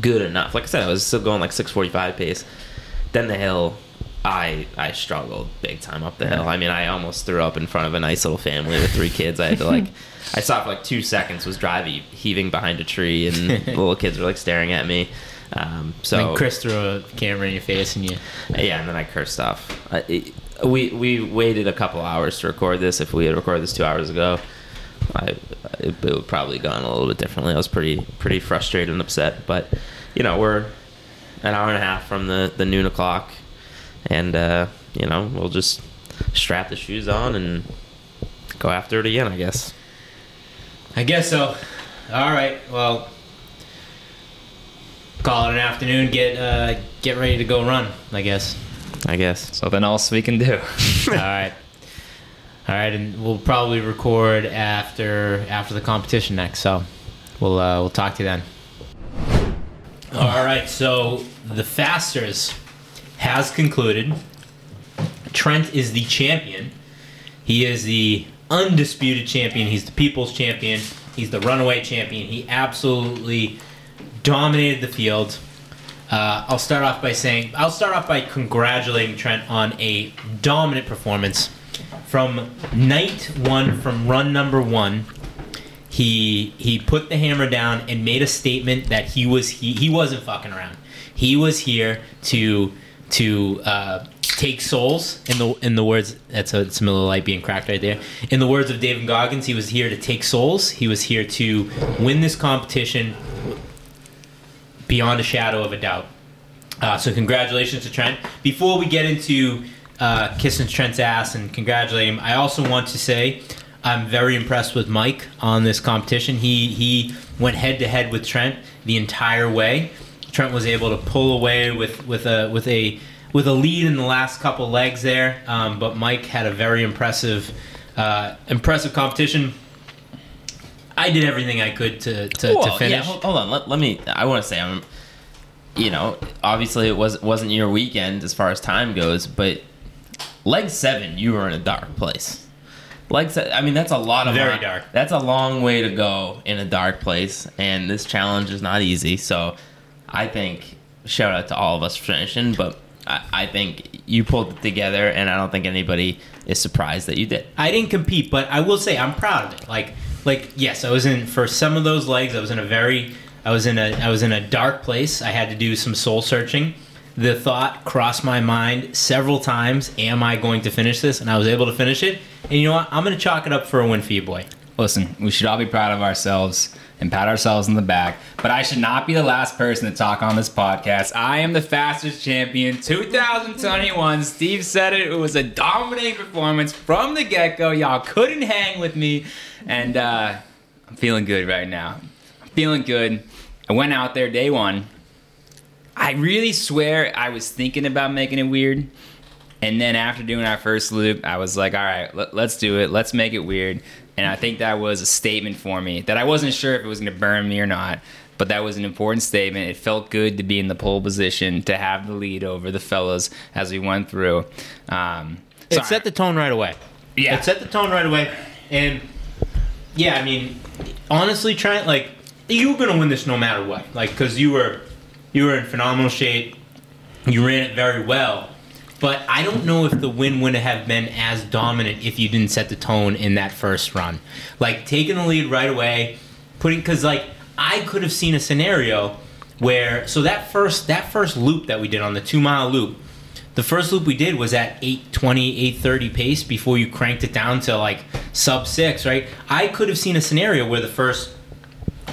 good enough. Like I said, I was still going like six forty five pace. Then the hill, I I struggled big time up the hill. I mean, I almost threw up in front of a nice little family with three kids. I had to like, (laughs) I stopped for like two seconds, was driving heaving behind a tree, and (laughs) the little kids were like staring at me. Um, so When Chris threw a camera in your face and you. yeah, and then I cursed off. I, it, we we waited a couple hours to record this. If we had recorded this two hours ago, I it, it would probably gone a little bit differently. I was pretty pretty frustrated and upset. But you know, we're an hour and a half from the the noon o'clock, and uh, you know, we'll just strap the shoes on and go after it again. I guess. I guess so. All right. Well, call it an afternoon. Get uh, get ready to go run. I guess. I guess. something else we can do. (laughs) All right. All right, and we'll probably record after after the competition next. So we'll uh, we'll talk to you then. All right. So the Fasters has concluded. Trent is the champion. He is the undisputed champion. He's the people's champion. He's the runaway champion. He absolutely dominated the field. Uh, I'll start off by saying I'll start off by congratulating Trent on a dominant performance from night one, from run number one. He he put the hammer down and made a statement that he was he, he wasn't fucking around. He was here to to uh, take souls in the in the words that's a similar light being cracked right there. In the words of David Goggins, he was here to take souls. He was here to win this competition beyond a shadow of a doubt. Uh, so congratulations to Trent. Before we get into uh, kissing Trent's ass and congratulating him, I also want to say I'm very impressed with Mike on this competition. He he went head to head with Trent the entire way. Trent was able to pull away with with a with a with a lead in the last couple legs there, um, but Mike had a very impressive uh, impressive competition. I did everything I could to to, to finish. Yeah, hold, hold on. Let, let me. I want to say I'm. You know, obviously it was wasn't your weekend as far as time goes, but leg seven, you were in a dark place. Leg se- I mean, that's a lot of Very dark. That's a long way to go in a dark place, and this challenge is not easy. So, I think shout out to all of us for finishing, but I, I think you pulled it together, and I don't think anybody is surprised that you did. I didn't compete, but I will say I'm proud of it. Like, like yes, I was in for some of those legs. I was in a very, I was in a, I was in a dark place. I had to do some soul searching. The thought crossed my mind several times: Am I going to finish this? And I was able to finish it. And you know what? I'm going to chalk it up for a win for you, boy. Listen, we should all be proud of ourselves and pat ourselves in the back. But I should not be the last person to talk on this podcast. I am the fastest champion 2021. Steve said it. It was a dominating performance from the get go. Y'all couldn't hang with me. And uh, I'm feeling good right now. I'm feeling good. I went out there day one. I really swear I was thinking about making it weird. And then after doing our first loop, I was like, all right, let, let's do it. Let's make it weird. And I think that was a statement for me that I wasn't sure if it was going to burn me or not. But that was an important statement. It felt good to be in the pole position, to have the lead over the fellas as we went through. Um, It sorry. set the tone right away. Yeah. It set the tone right away. And yeah, I mean, honestly, trying like you were gonna win this no matter what. Like, cause you were you were in phenomenal shape. You ran it very well. But I don't know if the win would have been as dominant if you didn't set the tone in that first run. Like taking the lead right away, putting because like I could have seen a scenario where so that first that first loop that we did on the two mile loop, the first loop we did was at 820, 830 pace before you cranked it down to like sub six, right? I could have seen a scenario where the first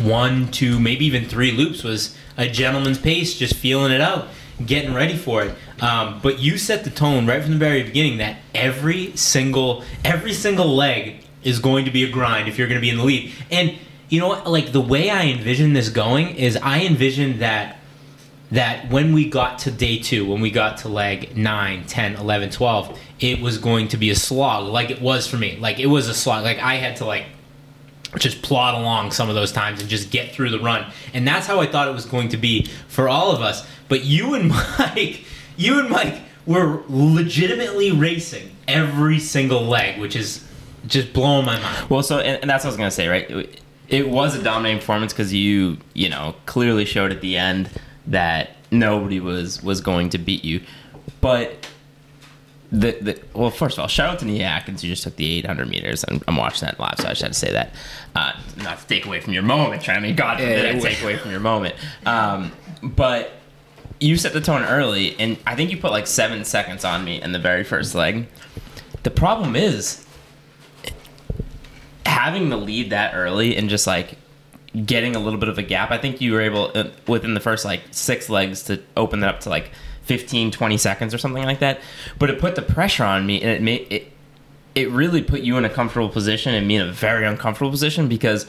one, two, maybe even three loops was a gentleman's pace, just feeling it out, getting ready for it. Um, but you set the tone right from the very beginning that every single every single leg is going to be a grind if you're going to be in the lead. And you know what? Like the way I envision this going is I envision that that when we got to day two, when we got to leg 9, 10, 11, 12, it was going to be a slog, like it was for me. Like it was a slog. Like I had to like just plod along some of those times and just get through the run. And that's how I thought it was going to be for all of us. But you and (laughs) Mike, you and Mike were legitimately racing every single leg, which is just blowing my mind. Well, so and, and that's what I was gonna say, right? It, it was a dominating performance because you, you know, clearly showed at the end that nobody was was going to beat you. But the the well, first of all, shout out to Nia Akins. You just took the 800 meters, and I'm watching that live, so I just had to say that. Uh, not to take away from your moment, I mean, God forbid Yeah, I take away from your moment. Um, but you set the tone early, and I think you put like seven seconds on me in the very first leg. The problem is having the lead that early and just like getting a little bit of a gap. I think you were able uh, within the first like six legs to open that up to like 15, 20 seconds or something like that. But it put the pressure on me, and it made it. It really put you in a comfortable position and me in a very uncomfortable position because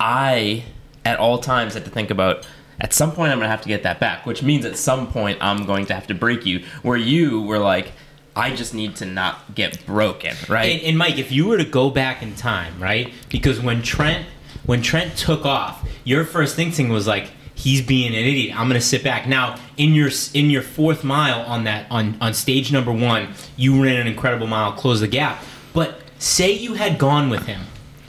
I, at all times, had to think about at some point I'm gonna have to get that back, which means at some point I'm going to have to break you. Where you were like, I just need to not get broken, right? And, and Mike, if you were to go back in time, right? Because when Trent when Trent took off, your first instinct was like, he's being an idiot. I'm gonna sit back. Now, in your in your fourth mile on that on on stage number one, you ran an incredible mile, closed the gap. But say you had gone with him.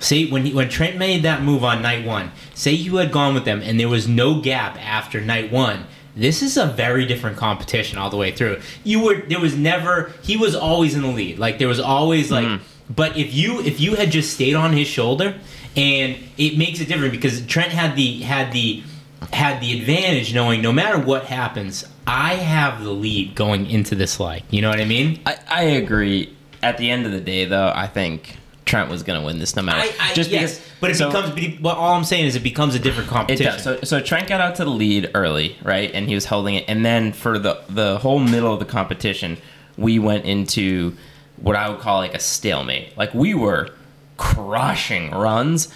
Say when he, when Trent made that move on night one. Say you had gone with them, and there was no gap after night one. This is a very different competition all the way through. You were there was never he was always in the lead. Like there was always like mm-hmm. but if you if you had just stayed on his shoulder and it makes it different because Trent had the had the had the advantage knowing no matter what happens, I have the lead going into this leg. You know what I mean? I, I agree. At the end of the day, though, I think Trent was going to win this no matter. I, I just yes, because, but it so- becomes but all I'm saying is it becomes a different competition. It competition. does. So, so Trent got out to the lead early, right, and he was holding it. And then for the the whole middle of the competition, we went into what I would call like a stalemate. Like we were crushing runs,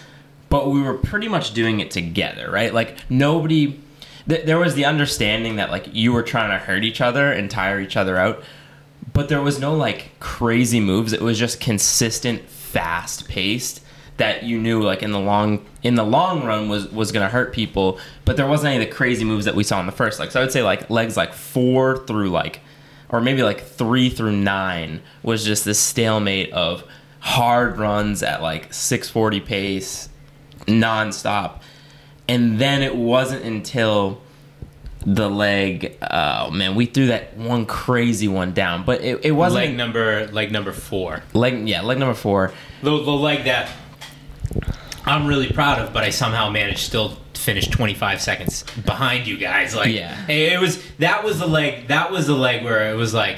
but we were pretty much doing it together, right? Like nobody. Th- there was the understanding that like you were trying to hurt each other and tire each other out, but there was no like crazy moves. It was just consistent, fast paced that you knew like in the long in the long run was was gonna hurt people. But there wasn't any of the crazy moves that we saw in the first leg. So I would say like legs like four through like or maybe like three through nine was just this stalemate of hard runs at like 640 pace nonstop. And then it wasn't until the leg. Oh man, we threw that one crazy one down, but it, it wasn't leg number leg number four. leg. Yeah, leg number four. The, the leg that I'm really proud of, but I somehow managed still to finish 25 seconds behind you guys. Like, Yeah. it, it was that was the leg. That was the leg where it was like,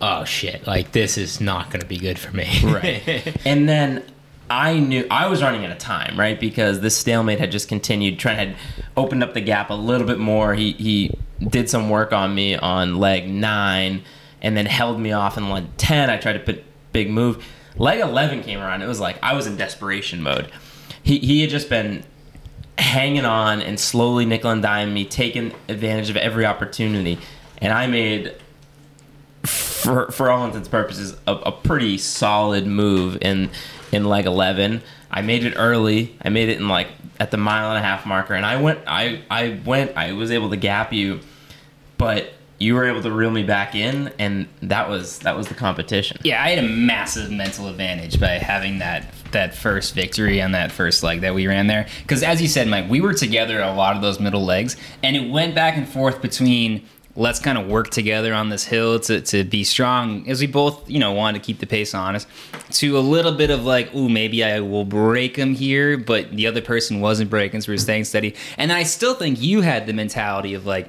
oh shit, like this is not going to be good for me. Right. (laughs) and then I knew I was running out of time, right? Because this stalemate had just continued. Trent had opened up the gap a little bit more. He he did some work on me on leg nine, and then held me off in leg ten. I tried to put big move. Leg eleven came around. It was like I was in desperation mode. He he had just been hanging on and slowly nickel and dime me, taking advantage of every opportunity, and I made for for all intents and purposes a, a pretty solid move in in leg 11 i made it early. I made it in like at the mile and a half marker. And i went i i went i was able to gap you but you were able to reel me back in and that was that was the competition. Yeah, I had a massive mental advantage by having that that first victory on that first leg that we ran there. Because as you said, Mike, we were together a lot of those middle legs, and it went back and forth between let's kind of work together on this hill to, to be strong, as we both you know wanted to keep the pace honest to a little bit of like, ooh, maybe I will break him here, but the other person wasn't breaking, so we we're staying steady. And I still think you had the mentality of like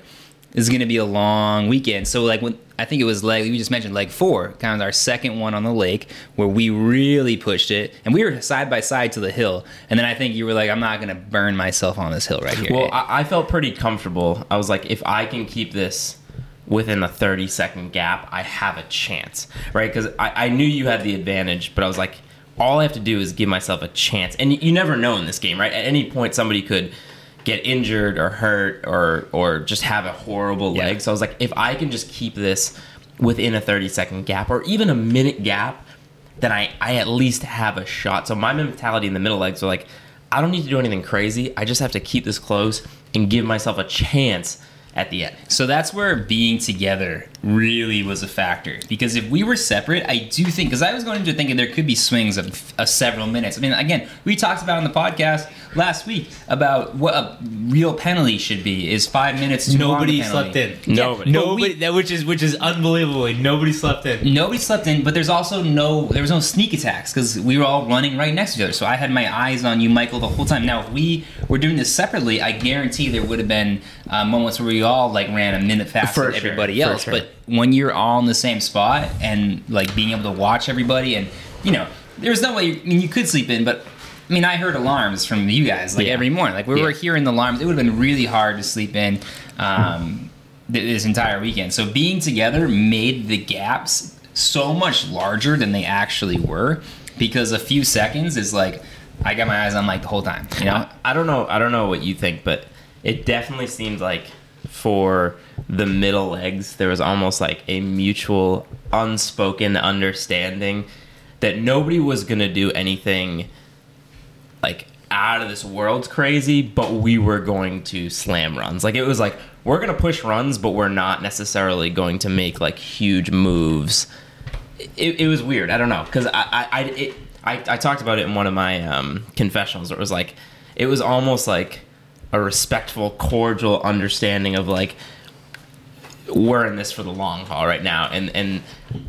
this is going to be a long weekend. So like when I think it was leg we just mentioned leg four, kind of our second one on the lake where we really pushed it, and we were side by side to the hill. And then I think you were like, I'm not going to burn myself on this hill right here. well I, I felt pretty comfortable i was like if i can keep this within a 30 second gap i have a chance right because I, I knew you had the advantage but i was like all i have to do is give myself a chance and you never know in this game right at any point somebody could get injured or hurt or or just have a horrible Yeah. leg so i was like if i can just keep this within a 30 second gap or even a minute gap then I, I at least have a shot. So my mentality in the middle legs are like, I don't need to do anything crazy. I just have to keep this close and give myself a chance at the end. So that's where being together really was a factor. Because if we were separate, I do think, because I was going into thinking there could be swings of, of several minutes. I mean, again, we talked about on the podcast last week about what a real penalty should be is five minutes. Too Nobody a slept in. Yeah, Nobody. but Nobody. we- that which is which is unbelievably nobody slept in. Nobody slept in, but there's also no there was no sneak attacks because we were all running right next to each other. So I had my eyes on you, Michael, the whole time. Now, if we were doing this separately, I guarantee there would have been uh, moments where we all like ran a minute faster For than sure, everybody for else. sure. But when you're all in the same spot and like being able to watch everybody, and you know, there's no way. I mean, you could sleep in, but. I mean, I heard alarms from you guys like Yeah. every morning. Like we were hearing the alarms. It would have been really hard to sleep in um, th- this entire weekend. So being together made the gaps so much larger than they actually were because a few seconds is like I got my eyes on Mike the whole time. You know, I, I don't know. I don't know what you think, but it definitely seemed like for the middle legs, there was almost like a mutual, unspoken understanding that nobody was gonna do anything like out of this world's crazy, but we were going to slam runs. Like it was like we're gonna push runs, but we're not necessarily going to make like huge moves. It, it was weird. I don't know because I I I, it, I I talked about it in one of my um, confessionals. It was like it was almost like a respectful, cordial understanding of like we're in this for the long haul right now and and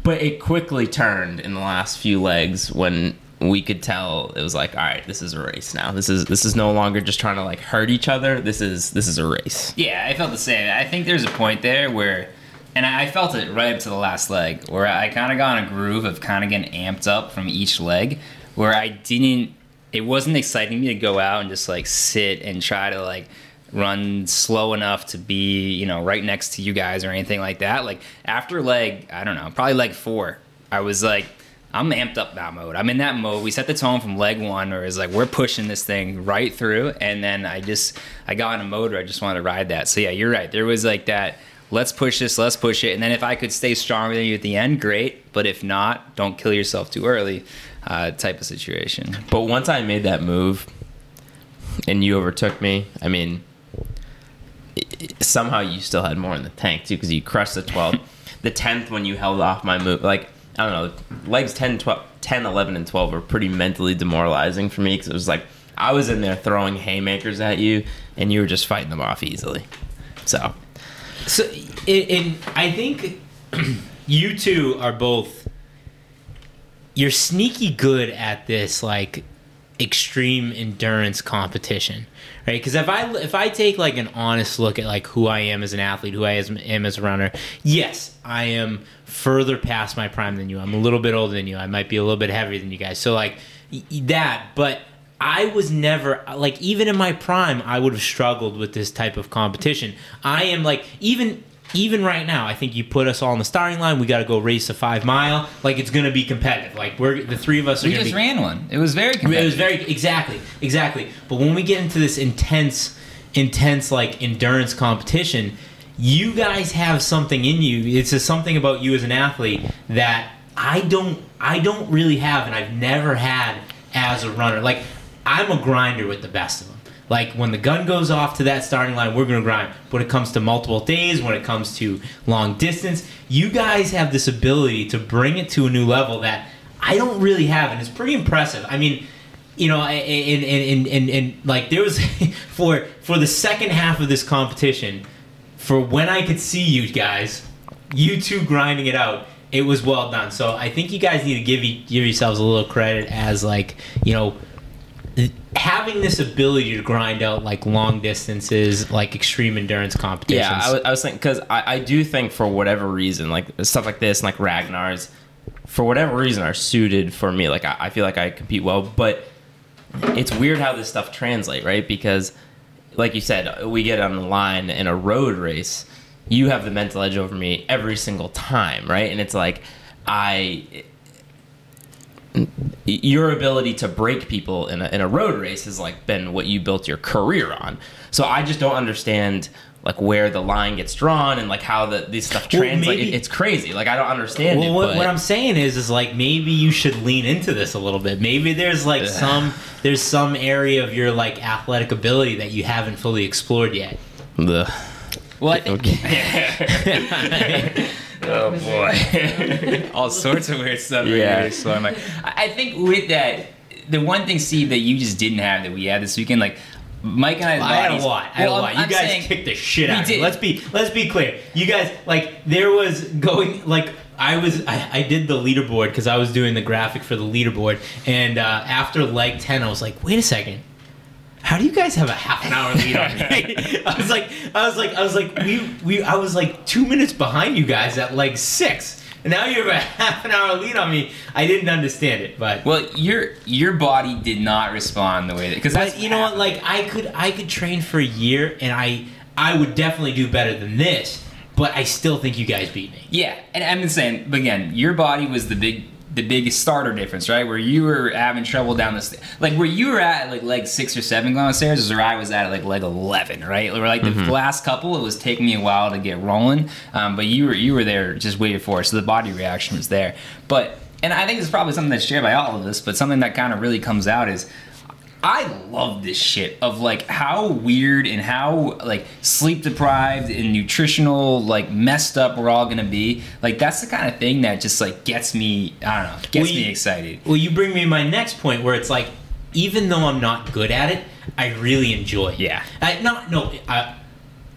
but it quickly turned in the last few legs when we could tell it was like all right this is a race now this is this is no longer just trying to like hurt each other this is this is a race yeah, I felt the same. I think there's a point there where, and I felt it right up to the last leg where I kind of got in a groove of kind of getting amped up from each leg, where I didn't. It wasn't exciting me to go out and just like sit and try to like run slow enough to be you know right next to you guys or anything like that. Like after leg, I don't know, probably leg four, I was like. I'm amped up that mode. I'm in that mode. We set the tone from leg one, where it's like we're pushing this thing right through, and then I just I got in a mode where I just wanted to ride that. So yeah, you're right. There was like that. Let's push this. Let's push it. And then if I could stay stronger than you at the end, great. But if not, don't kill yourself too early. Uh, type of situation. but once i made that move and you overtook me i mean somehow you still had more in the tank too because you crushed the 12th (laughs) the 10th when you held off my move like i don't know legs 10 12 10 11 and 12 were pretty mentally demoralizing for me because it was like i was in there throwing haymakers at you and you were just fighting them off easily so So, it, and I think (clears throat) you two are both. You're sneaky good at this, like extreme endurance competition, right? Because if I if I take like an honest look at like who I am as an athlete, who I am, as a runner, yes, I am further past my prime than you. I'm a little bit older than you. I might be a little bit heavier than you guys. So like that, but I was never like even in my prime, I would have struggled with this type of competition. I am like even even right now, I think you put us all on the starting line. We got to go race a five mile. Like it's going to be competitive. Like we're the three of us are We just be. ran one. It was very It was very exactly, exactly. But when we get into this intense, intense like endurance competition, you guys have something in you. It's just something about you as an athlete that I don't, I don't really have, and I've never had as a runner. Like I'm a grinder with the best of them. Like when the gun goes off to that starting line, we're gonna grind. When it comes to multiple days, when it comes to long distance, you guys have this ability to bring it to a new level that I don't really have, and it's pretty impressive. I mean, you know, and and, and, and, and like there was (laughs) for for the second half of this competition, for when I could see you guys, you two grinding it out, it was well done. So I think you guys need to give give yourselves a little credit as like you know having this ability to grind out like long distances, like extreme endurance competitions. Yeah, I was, I was thinking because I, I do think for whatever reason, like stuff like this, and like Ragnar's, for whatever reason, are suited for me. Like I, I feel like I compete well, but it's weird how this stuff translate, right? Because, like you said, we get on the line in a road race. You have the mental edge over me every single time, right? And it's like I your ability to break people in a, in a road race has like been what you built your career on. So I just don't understand like where the line gets drawn and like how the this stuff Well, translates. maybe- it's crazy. Like I don't understand Well, it. what, but- what I'm saying is, is like maybe you should lean into this a little bit. Maybe there's like some there's some area of your like athletic ability that you haven't fully explored yet. The well, I think. (laughs) (laughs) (laughs) oh boy, (laughs) all sorts of weird stuff. Yeah. Yeah. So I'm like, I I think with that, the one thing, Steve, that you just didn't have that we had this weekend, like Mike and I. I had a lot. I had Well, a lot. I'm- You I'm guys saying- kicked the shit out of me. Let's be let's be clear. You guys like there was going like I was I, I did the leaderboard because I was doing the graphic for the leaderboard, and uh, after like ten, I was like, wait a second. How do you guys have a half an hour lead on me? (laughs) I was like, I was like, I was like, we, we, I was like two minutes behind you guys at like six, and now you have a (laughs) half an hour lead on me. I didn't understand it, but Well, your your body did not respond the way that because you know what? Like I could I could train for a year and I I would definitely do better than this. But I still think you guys beat me. Yeah, and I'm saying, but again, your body was the big, the biggest starter difference, right? Where you were having trouble down the, st- like where you were at like leg six or seven going downstairs, is where I was at like leg eleven, right? Where like the last couple, it was taking me a while to get rolling, um, but you were you were there just waiting for it, so the body reaction was there. But and I think it's probably something that's shared by all of us, but something that kind of really comes out is I love this shit of like how weird and how like sleep deprived and nutritional like messed up we're all gonna be. Like that's the kind of thing that just like gets me I don't know, gets Well, me excited. Well, you bring me my next point where it's like, even though I'm not good at it, I really enjoy. it. Yeah. I, not no. I,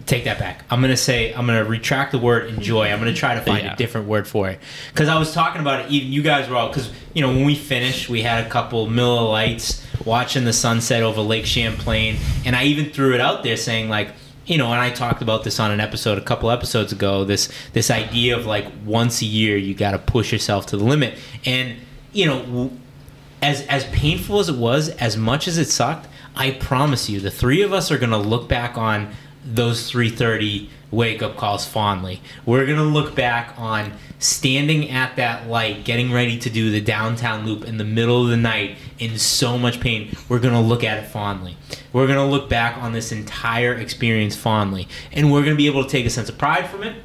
take that back. I'm gonna say I'm gonna retract the word enjoy. I'm gonna try to find Yeah. a different word for it because I was talking about it. Even you guys were all because you know when we finished, we had a couple Miller Lites watching the sunset over Lake Champlain, and I even threw it out there saying like. You know, and I talked about this on an episode a couple episodes ago. This this idea of like once a year you got to push yourself to the limit, and you know, as as painful as it was, as much as it sucked, I promise you, the three of us are gonna look back on those 3:30 wake up calls fondly. We're gonna look back on standing at that light, getting ready to do the downtown loop in the middle of the night in so much pain. We're gonna look at it fondly. We're gonna look back on this entire experience fondly, and we're gonna be able to take a sense of pride from it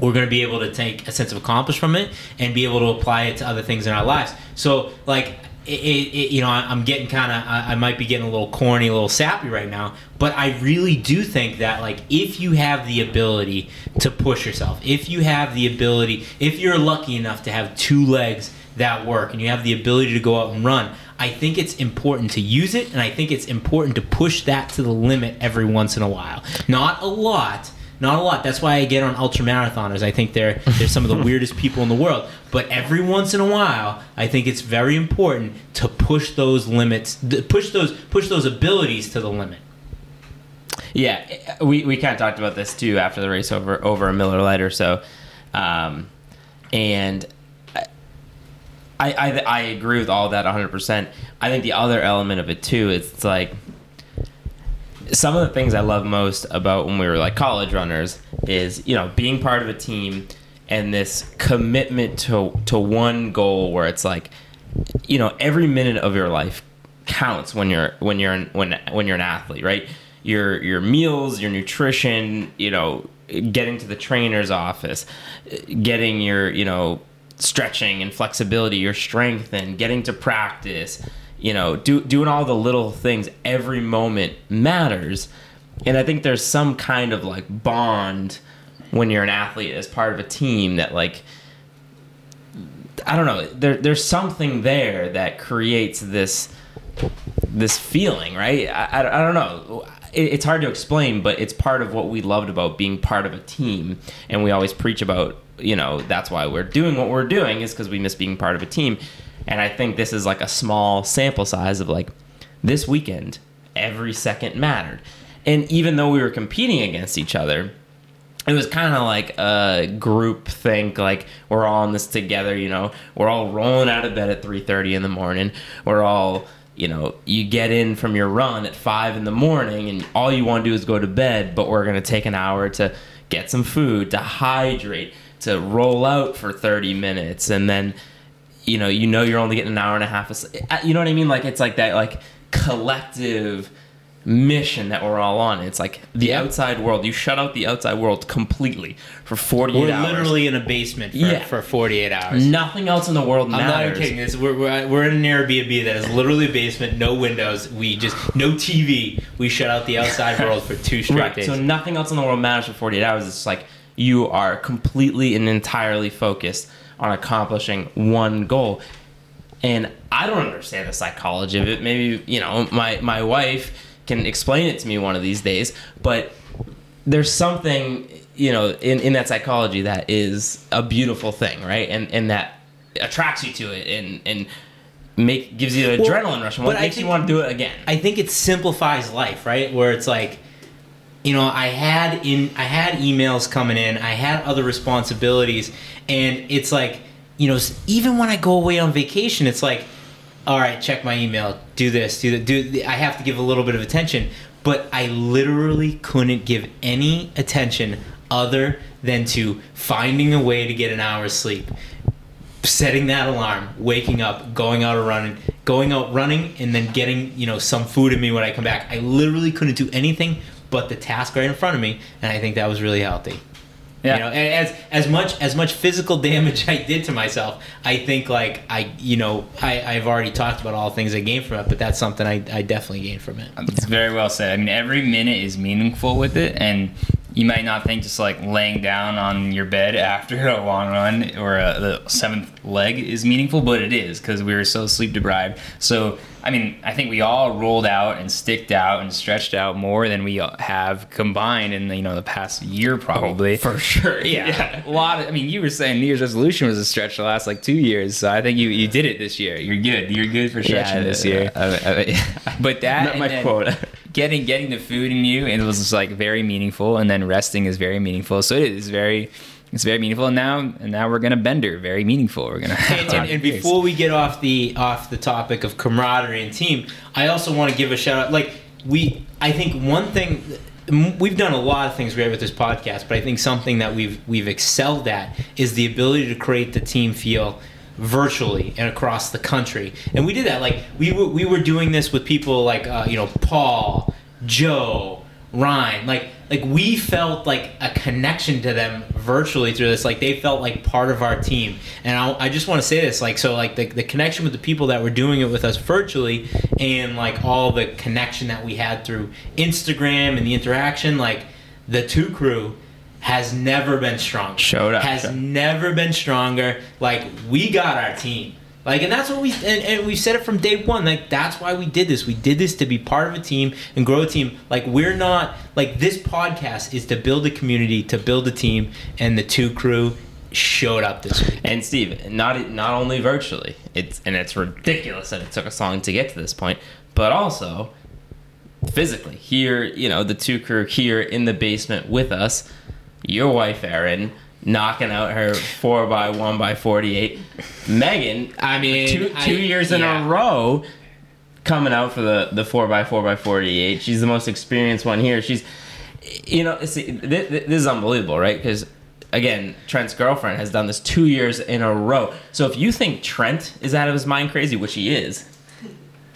we're going to be able to take a sense of accomplishment from it and be able to apply it to other things in our lives. So, like, it, it, you know, I'm getting kind of, I, I might be getting a little corny, a little sappy right now, but I really do think that, like, if you have the ability to push yourself, if you have the ability, if you're lucky enough to have two legs that work and you have the ability to go out and run, I think it's important to use it and I think it's important to push that to the limit every once in a while. Not a lot not a lot. That's why I get on ultra marathoners. I think they're they're some of the (laughs) weirdest people in the world. But every once in a while, I think it's very important to push those limits, push those push those abilities to the limit. Yeah, we, we kind of talked about this too after the race over over a Miller Lite or so, um, and I, I I agree with all that 100. percent I think the other element of it too is it's like some of the things I love most about when we were like college runners is you know being part of a team and this commitment to to one goal where it's like you know every minute of your life counts when you're when you're an, when when you're an athlete right? Your your meals your nutrition you know getting to the trainer's office getting your you know stretching and flexibility your strength and getting to practice you know do, doing all the little things every moment matters and i think there's some kind of like bond when you're an athlete as part of a team that like I don't know. There, there's something there that creates this this feeling, right? I, I, I don't know. It, it's hard to explain, but it's part of what we loved about being part of a team, and we always preach about. You know, that's why we're doing what we're doing is because we miss being part of a team, and I think this is like a small sample size of like this weekend, every second mattered, and even though we were competing against each other it was kind of like a group think like we're all in this together you know? We're all rolling out of bed at 3.30 in the morning. We're all you know you get in from your run at 5 in the morning and all you want to do is go to bed but we're going to take an hour to get some food to hydrate to roll out for 30 minutes and then you know you know you're only getting an hour and a half of sleep. Uh, you know what i mean like it's like that like collective mission that we're all on it's like the Yeah. outside world you shut out the outside world completely for 48 We're hours literally in a basement for, Yeah. for 48 hours. nothing else in the world I'm not matters even kidding. This, we're, we're, we're in an Airbnb that is literally a basement, no windows. We just no TV. We shut out the outside (laughs) world for two straight right days. so nothing else in the world matters for 48 hours it's like you are completely and entirely focused on accomplishing one goal. And i don't understand the psychology of it. Maybe you know my my wife can explain it to me one of these days but there's something you know in, in that psychology that is a beautiful thing right? And and that attracts you to it and and make gives you an Well, adrenaline rush. And what makes you want to do it again? I think it simplifies life, right? Where it's like, you know, I had in I had emails coming in, I had other responsibilities, and it's like, you know, even when I go away on vacation, it's like, all right, check my email, do this, do that, do. I have to give a little bit of attention, but I literally couldn't give any attention other than to finding a way to get an hour's sleep setting that alarm, waking up, going out running, going out running, and then getting you know some food in me when I come back. I literally couldn't do anything but the task right in front of me, and I think that was really healthy. Yeah. You know, and as as much as much physical (laughs) damage I did to myself, I think like I you know I I've already talked about all the things I gained from it, but that's something I I definitely gained from it. It's very well said. I mean, every minute is meaningful with it, and you might not think just like laying down on your bed (laughs) after a long run or a, the seventh leg is meaningful, but it is because we were so sleep deprived. So, I mean, I think we all rolled out and sticked out and stretched out more than we have combined in you know the past year probably. for sure (laughs) yeah, yeah. a lot. Of, I mean, you were saying New Year's resolution was a stretch the last like two years, so I think you you did it this year. You're good. You're good for stretching this year. (laughs) But that Met and my then quota. Getting getting the food in you and it was just like very meaningful and then resting is very meaningful so it is very it's very meaningful and now and now we're gonna bender very meaningful we're gonna have and, and, (laughs) and before we get off the off the topic of camaraderie and team, I also want to give a shout out. Like we, I think one thing we've done a lot of things great with this podcast, but I think something that we've we've excelled at is the ability to create the team feel virtually and across the country. And we did that. Like we were we were doing this with people like uh, you know Paul, Joe, Ryan. Like like we felt like a connection to them virtually through this. Like they felt like part of our team. And I, I just want to say this. Like so like the, the connection with the people that were doing it with us virtually and like all the connection that we had through Instagram and the interaction. Like the two crew has never been stronger. Showed up. Has never been stronger. Like we got our team. Like, and that's what we and, and we said it from day one. Like, that's why we did this. We did this to be part of a team and grow a team. Like, we're not like this podcast is to build a community, to build a team, and the two crew showed up this week. And Steve, not not only virtually, it's and it's ridiculous that it took us long to get to this point, but also physically here. You know, the two crew here in the basement with us. Your wife, Erin, knocking out her four by one by forty eight. Megan, I mean, two I- years in yeah. a row. Coming out for the the four by four by forty eight, she's the most experienced one here. She's, you know, see, this, this is unbelievable, right? Because again, Trent's girlfriend has done this two years in a row. So if you think Trent is out of his mind crazy, which he is,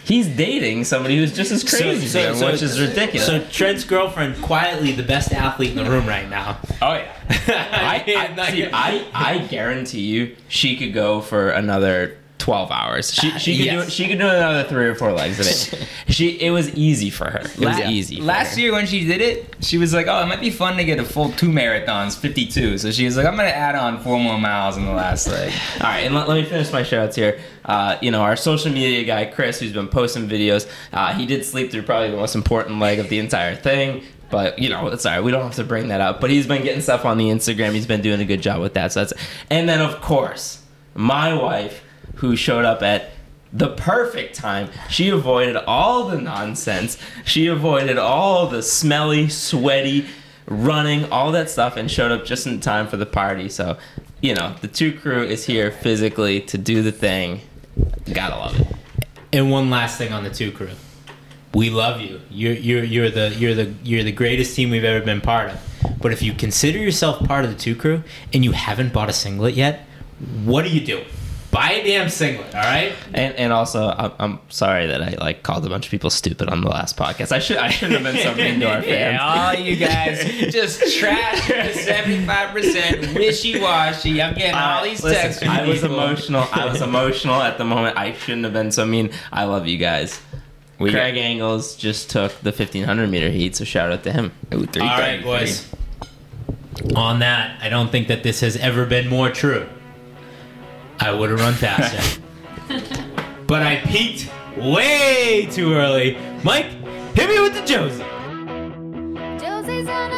he's dating somebody who's just as crazy, So- as him, so- which is ridiculous. So Trent's girlfriend, quietly the best athlete in the room right now. oh yeah, (laughs) I, I, see, I, I guarantee you, she could go for another. 12 hours. She, she could yes. do she could do another 3 or 4 legs of it. (laughs) She it was easy for her. It was La- easy. for Last her. year when she did it, she was like, "Oh, it might be fun to get a full two marathons, 52." So she was like, "I'm gonna add on four more miles in the last leg." (laughs) All right, and let, let me finish my shout outs here. Uh, you know, our social media guy, Chris, who's been posting videos, uh, he did sleep through probably the most important leg of the entire thing. But, you know, it's all right. We don't have to bring that up. But he's been getting stuff on the Instagram. He's been doing a good job with that. So that's And then, of course, my wife, who showed up at the perfect time. She avoided all the nonsense. She avoided all the smelly, sweaty, running, all that stuff, and showed up just in time for the party. So, you know, the two crew is here physically to do the thing. Gotta love it. And one last thing on the two crew. We love you. You're you're you're the you're the you're the greatest team we've ever been part of. But if you consider yourself part of the two crew and you haven't bought a singlet yet, what are you doing? Buy a damn singlet, all right? And and also, I'm, I'm sorry that I like called a bunch of people stupid on the last podcast. I should I shouldn't have been so mean to our (laughs) fans. Yeah, all you guys (laughs) just trash seventy-five percent wishy-washy. I'm getting all these texts. from I was people. emotional. I was (laughs) emotional at the moment. I shouldn't have been so mean. I love you guys. We Craig Engels just took the 1500 meter heat, so shout out to him. Ooh, three All right, boys. On that, I don't think that this has ever been more true. I would have run past faster. (laughs) but I peaked way too early. Mike, hit me with the Josie. Josie's on a